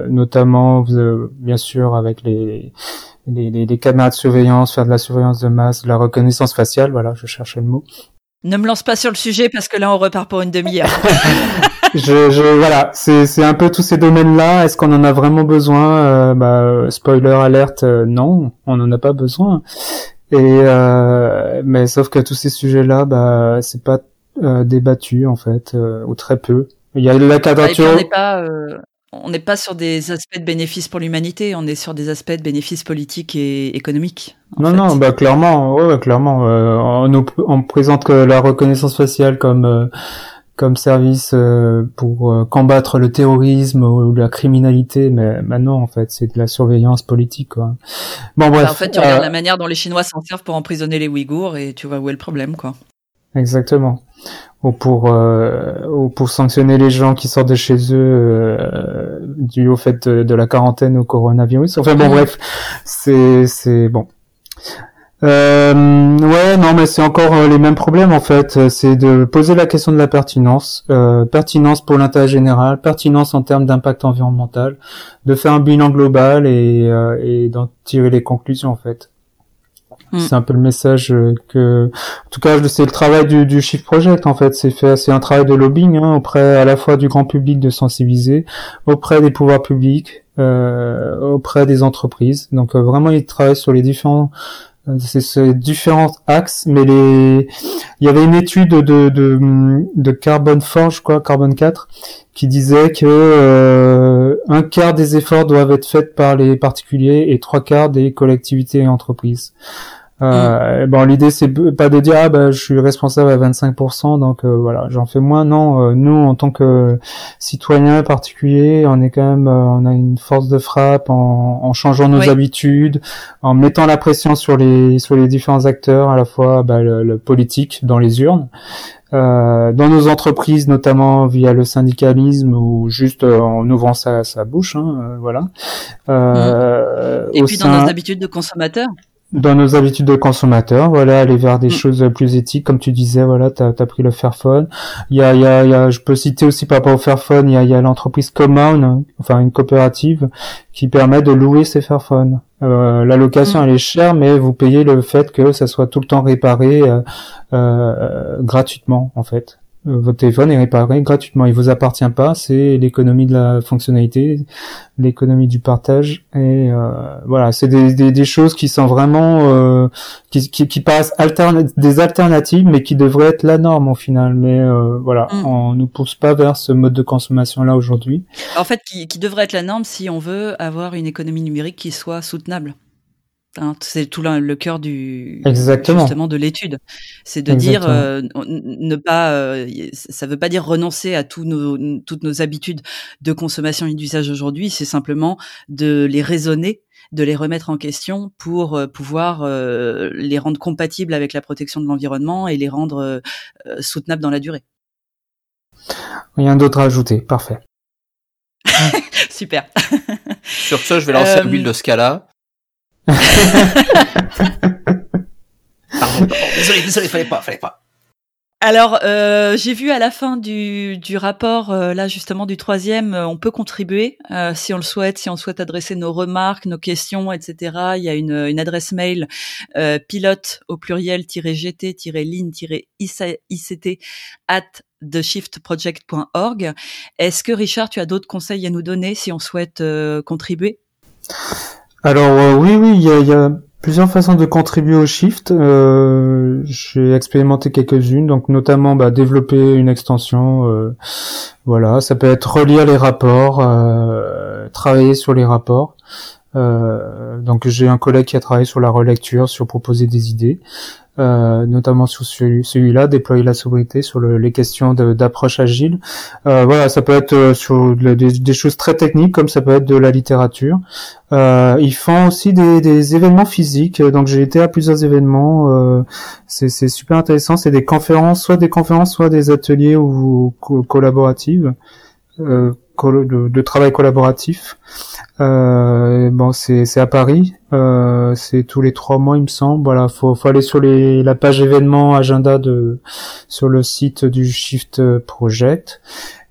notamment, bien sûr, avec les les, les, les caméras de surveillance, faire de la surveillance de masse, de la reconnaissance faciale, voilà, je cherchais le mot. Ne me lance pas sur le sujet parce que là on repart pour une demi-heure. je, je, voilà, c'est, un peu tous ces domaines-là. Est-ce qu'on en a vraiment besoin? Euh, bah, Spoiler alerte, euh, non, on n'en a pas besoin. Et euh, mais sauf que tous ces sujets-là, bah, c'est pas débattu en fait, ou très peu. Il y a la quadrature. on n'est pas, on n'est pas sur des aspects de bénéfices pour l'humanité, on est sur des aspects de bénéfices politiques et économiques. Non, non, bah clairement, ouais, clairement, euh, on, on présente que la reconnaissance faciale comme euh, comme service euh, pour combattre le terrorisme ou la criminalité, mais maintenant en fait c'est de la surveillance politique. Quoi. Bon bref. Bah, en fait, tu regardes la manière dont les Chinois s'en servent pour emprisonner les Ouïghours et tu vois où est le problème, quoi. Exactement ou pour euh, ou pour sanctionner les gens qui sortent de chez eux euh, dû au fait de, la quarantaine au coronavirus. Enfin bon, bref, c'est c'est bon. Euh, ouais, non, mais c'est encore euh, les mêmes problèmes en fait. C'est de poser la question de la pertinence, euh, pertinence pour l'intérêt général, pertinence en termes d'impact environnemental, de faire un bilan global et, et d'en tirer les conclusions en fait. Mm. C'est un peu le message euh, que, en tout cas, c'est le travail du, du Shift Project en fait. C'est fait, c'est un travail de lobbying hein, auprès à la fois du grand public de sensibiliser, auprès des pouvoirs publics, euh, auprès des entreprises. Donc euh, vraiment, il travaille sur les différents c'est ces différents axes, mais il y avait une étude de de, de Carbon Forge, quoi, Carbon 4, qui disait que un quart des efforts doivent être faits par les particuliers et trois quarts des collectivités et entreprises. Euh, mm. Bon, l'idée c'est pas de dire ah bah je suis responsable à 25%, donc euh, voilà, j'en fais moins. Non, euh, nous en tant que citoyens particuliers, on est quand même, on a une force de frappe en, en changeant nos habitudes, en mettant la pression sur les sur les différents acteurs, à la fois bah, le, politique dans les urnes. Euh, dans nos entreprises, notamment via le syndicalisme ou juste en ouvrant sa, sa bouche, hein, voilà. Mm. Et puis dans nos habitudes de consommateurs dans nos habitudes de consommateurs, voilà, aller vers des mm. choses plus éthiques, comme tu disais, voilà, t'as as pris le Fairphone. Il y a, il y a, il y a, je peux citer aussi par rapport au Fairphone, il y a, il y a l'entreprise Common, enfin une coopérative qui permet de louer ces Fairphones. Euh, la location mm. elle est chère, mais vous payez le fait que ça soit tout le temps réparé euh, euh, gratuitement en fait. Euh, votre téléphone est réparé gratuitement. Il vous appartient pas. C'est l'économie de la fonctionnalité, l'économie du partage. Et euh, voilà, c'est des, des, des, choses qui sont vraiment euh, qui, qui, qui passent des alternatives, mais qui devraient être la norme au final. Mais euh, voilà, mm. on nous pousse pas vers ce mode de consommation là aujourd'hui. En fait, qui, qui devrait être la norme si on veut avoir une économie numérique qui soit soutenable. Hein, c'est tout le cœur du Exactement. justement de l'étude, c'est de dire euh, ne pas, euh, ça veut pas dire renoncer à tous nos, toutes nos habitudes de consommation et d'usage aujourd'hui, c'est simplement de les raisonner, de les remettre en question pour euh, pouvoir les rendre compatibles avec la protection de l'environnement et les rendre soutenables dans la durée. Rien d'autre à ajouter, parfait. Super. Sur ce, je vais lancer l'huile de Scala. Désolé, désolé, fallait pas, fallait pas. Alors, euh, j'ai vu à la fin du, du rapport, euh, là justement du troisième, euh, on peut contribuer si on le souhaite, si on souhaite adresser nos remarques, nos questions, etc. Il y a une, une adresse mail pilote au pluriel gt ligne ict at theshiftproject.org. Est-ce que Richard, tu as d'autres conseils à nous donner si on souhaite contribuer? Alors oui, oui, il y a, plusieurs façons de contribuer au shift. Euh, j'ai expérimenté quelques-unes, donc notamment bah, développer une extension. Euh, voilà, ça peut être relire les rapports, euh, travailler sur les rapports. Donc j'ai un collègue qui a travaillé sur la relecture, sur proposer des idées. Euh, notamment sur celui-là, déployer la sobriété sur le, les questions d'approche agile. Euh, voilà, ça peut être euh, sur des, choses très techniques, comme ça peut être de la littérature. Euh, ils font aussi des, événements physiques, donc j'ai été à plusieurs événements. Euh, c'est super intéressant. C'est des conférences, soit des conférences, soit des ateliers ou collaboratives. Euh, de, travail collaboratif. Euh, bon, c'est à Paris. Euh, c'est tous les trois mois, il me semble. Voilà, faut, faut aller sur les, la page événements agenda de sur le site du Shift Project.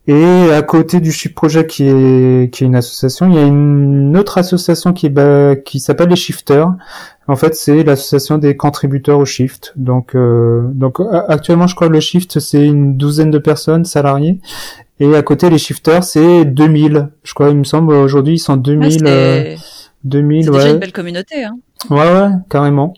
Et à côté du Shift Project, qui est qui est une association, il y a une autre association qui est qui s'appelle les Shifters. En fait, c'est l'association des contributeurs au Shift. Donc, euh, donc actuellement, je crois que le Shift c'est une douzaine de personnes salariées et à côté, les shifters, c'est 2000. Je crois, il me semble, aujourd'hui, ils sont 2000. Ouais, 2000, ouais. déjà une belle communauté, hein. Ouais, ouais, carrément.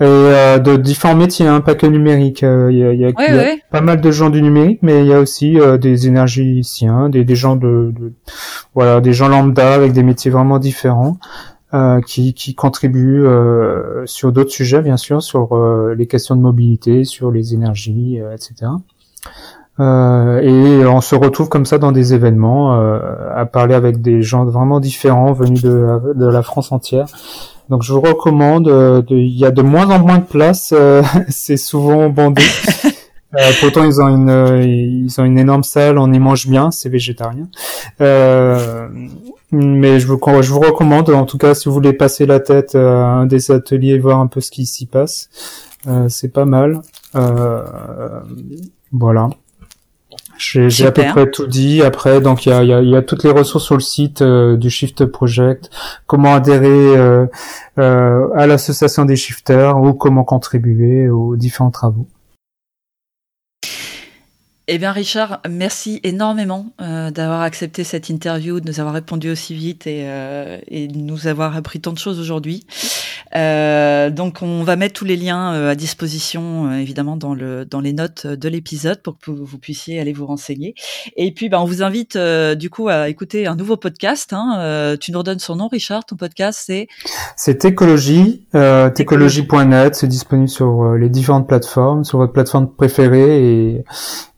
Et euh, de différents métiers, hein, pas que numérique. Euh, il y a, y a, y a pas mal de gens du numérique, mais il y a aussi euh, des énergéticiens, des, des gens de, de, voilà, des gens lambda avec des métiers vraiment différents. Euh, qui, qui contribuent euh, sur d'autres sujets, bien sûr, sur les questions de mobilité, sur les énergies, etc. Euh, et on se retrouve comme ça dans des événements euh, à parler avec des gens vraiment différents venus de, de la France entière. Donc je vous recommande. Euh, il y a de moins en moins de places. c'est souvent bandé. pourtant ils ont une ils ont une énorme salle. On y mange bien. C'est végétarien. mais je vous je vous recommande. En tout cas, si vous voulez passer la tête à un des ateliers, voir un peu ce qui s'y passe, c'est pas mal. voilà. J'ai à peu près tout dit. Après, donc il y a, y, a, y a, toutes les ressources sur le site euh, du Shift Project. Comment adhérer euh, euh, à l'association des shifters ou comment contribuer aux différents travaux. Eh bien, Richard, merci énormément euh, d'avoir accepté cette interview, de nous avoir répondu aussi vite et, euh, et de nous avoir appris tant de choses aujourd'hui. Euh, donc, on va mettre tous les liens à disposition, évidemment, dans, le, dans les notes de l'épisode pour que vous puissiez aller vous renseigner. Et puis, ben, on vous invite du coup à écouter un nouveau podcast. Hein. tu nous redonnes son nom, Richard. Ton podcast, c'est C'est Écologie, euh, écologie.net. C'est disponible sur les différentes plateformes, sur votre plateforme préférée et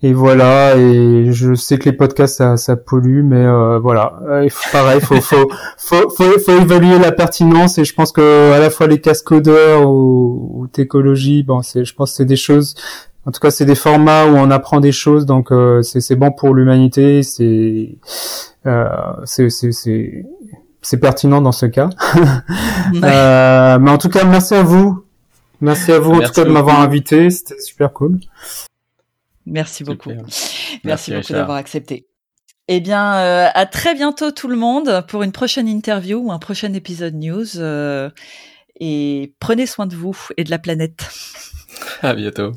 et voilà et je sais que les podcasts ça, ça pollue mais euh, voilà. Euh, il faut, pareil faut faut, faut faut, faut évaluer la pertinence et je pense que à la fois les cascodeurs ou, ou t'écologie bon c'est je pense que c'est des choses en tout cas c'est des formats où on apprend des choses donc euh, c'est c'est bon pour l'humanité c'est euh, c'est c'est c'est c'est pertinent dans ce cas. Euh, mais en tout cas merci à vous. Merci à vous en tout cas de m'avoir invité c'était super cool Merci beaucoup. Merci, beaucoup d'avoir accepté. Eh bien, euh, à très bientôt tout le monde pour une prochaine interview ou un prochain épisode news. Euh, et prenez soin de vous et de la planète. À bientôt.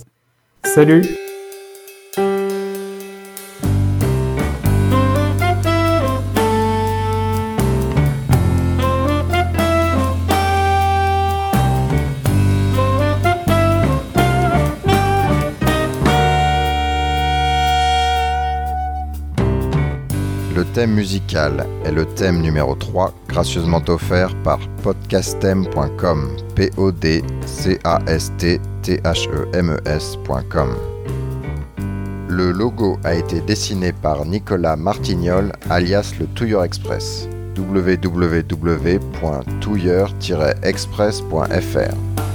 Salut. Thème musical est le thème numéro 3, gracieusement offert par podcastem.com. P-O-D-C-A-S-T-T-H-E-M-E-S.com. Le logo a été dessiné par Nicolas Martignol, alias le Touilleur Express. www.touilleur-express.fr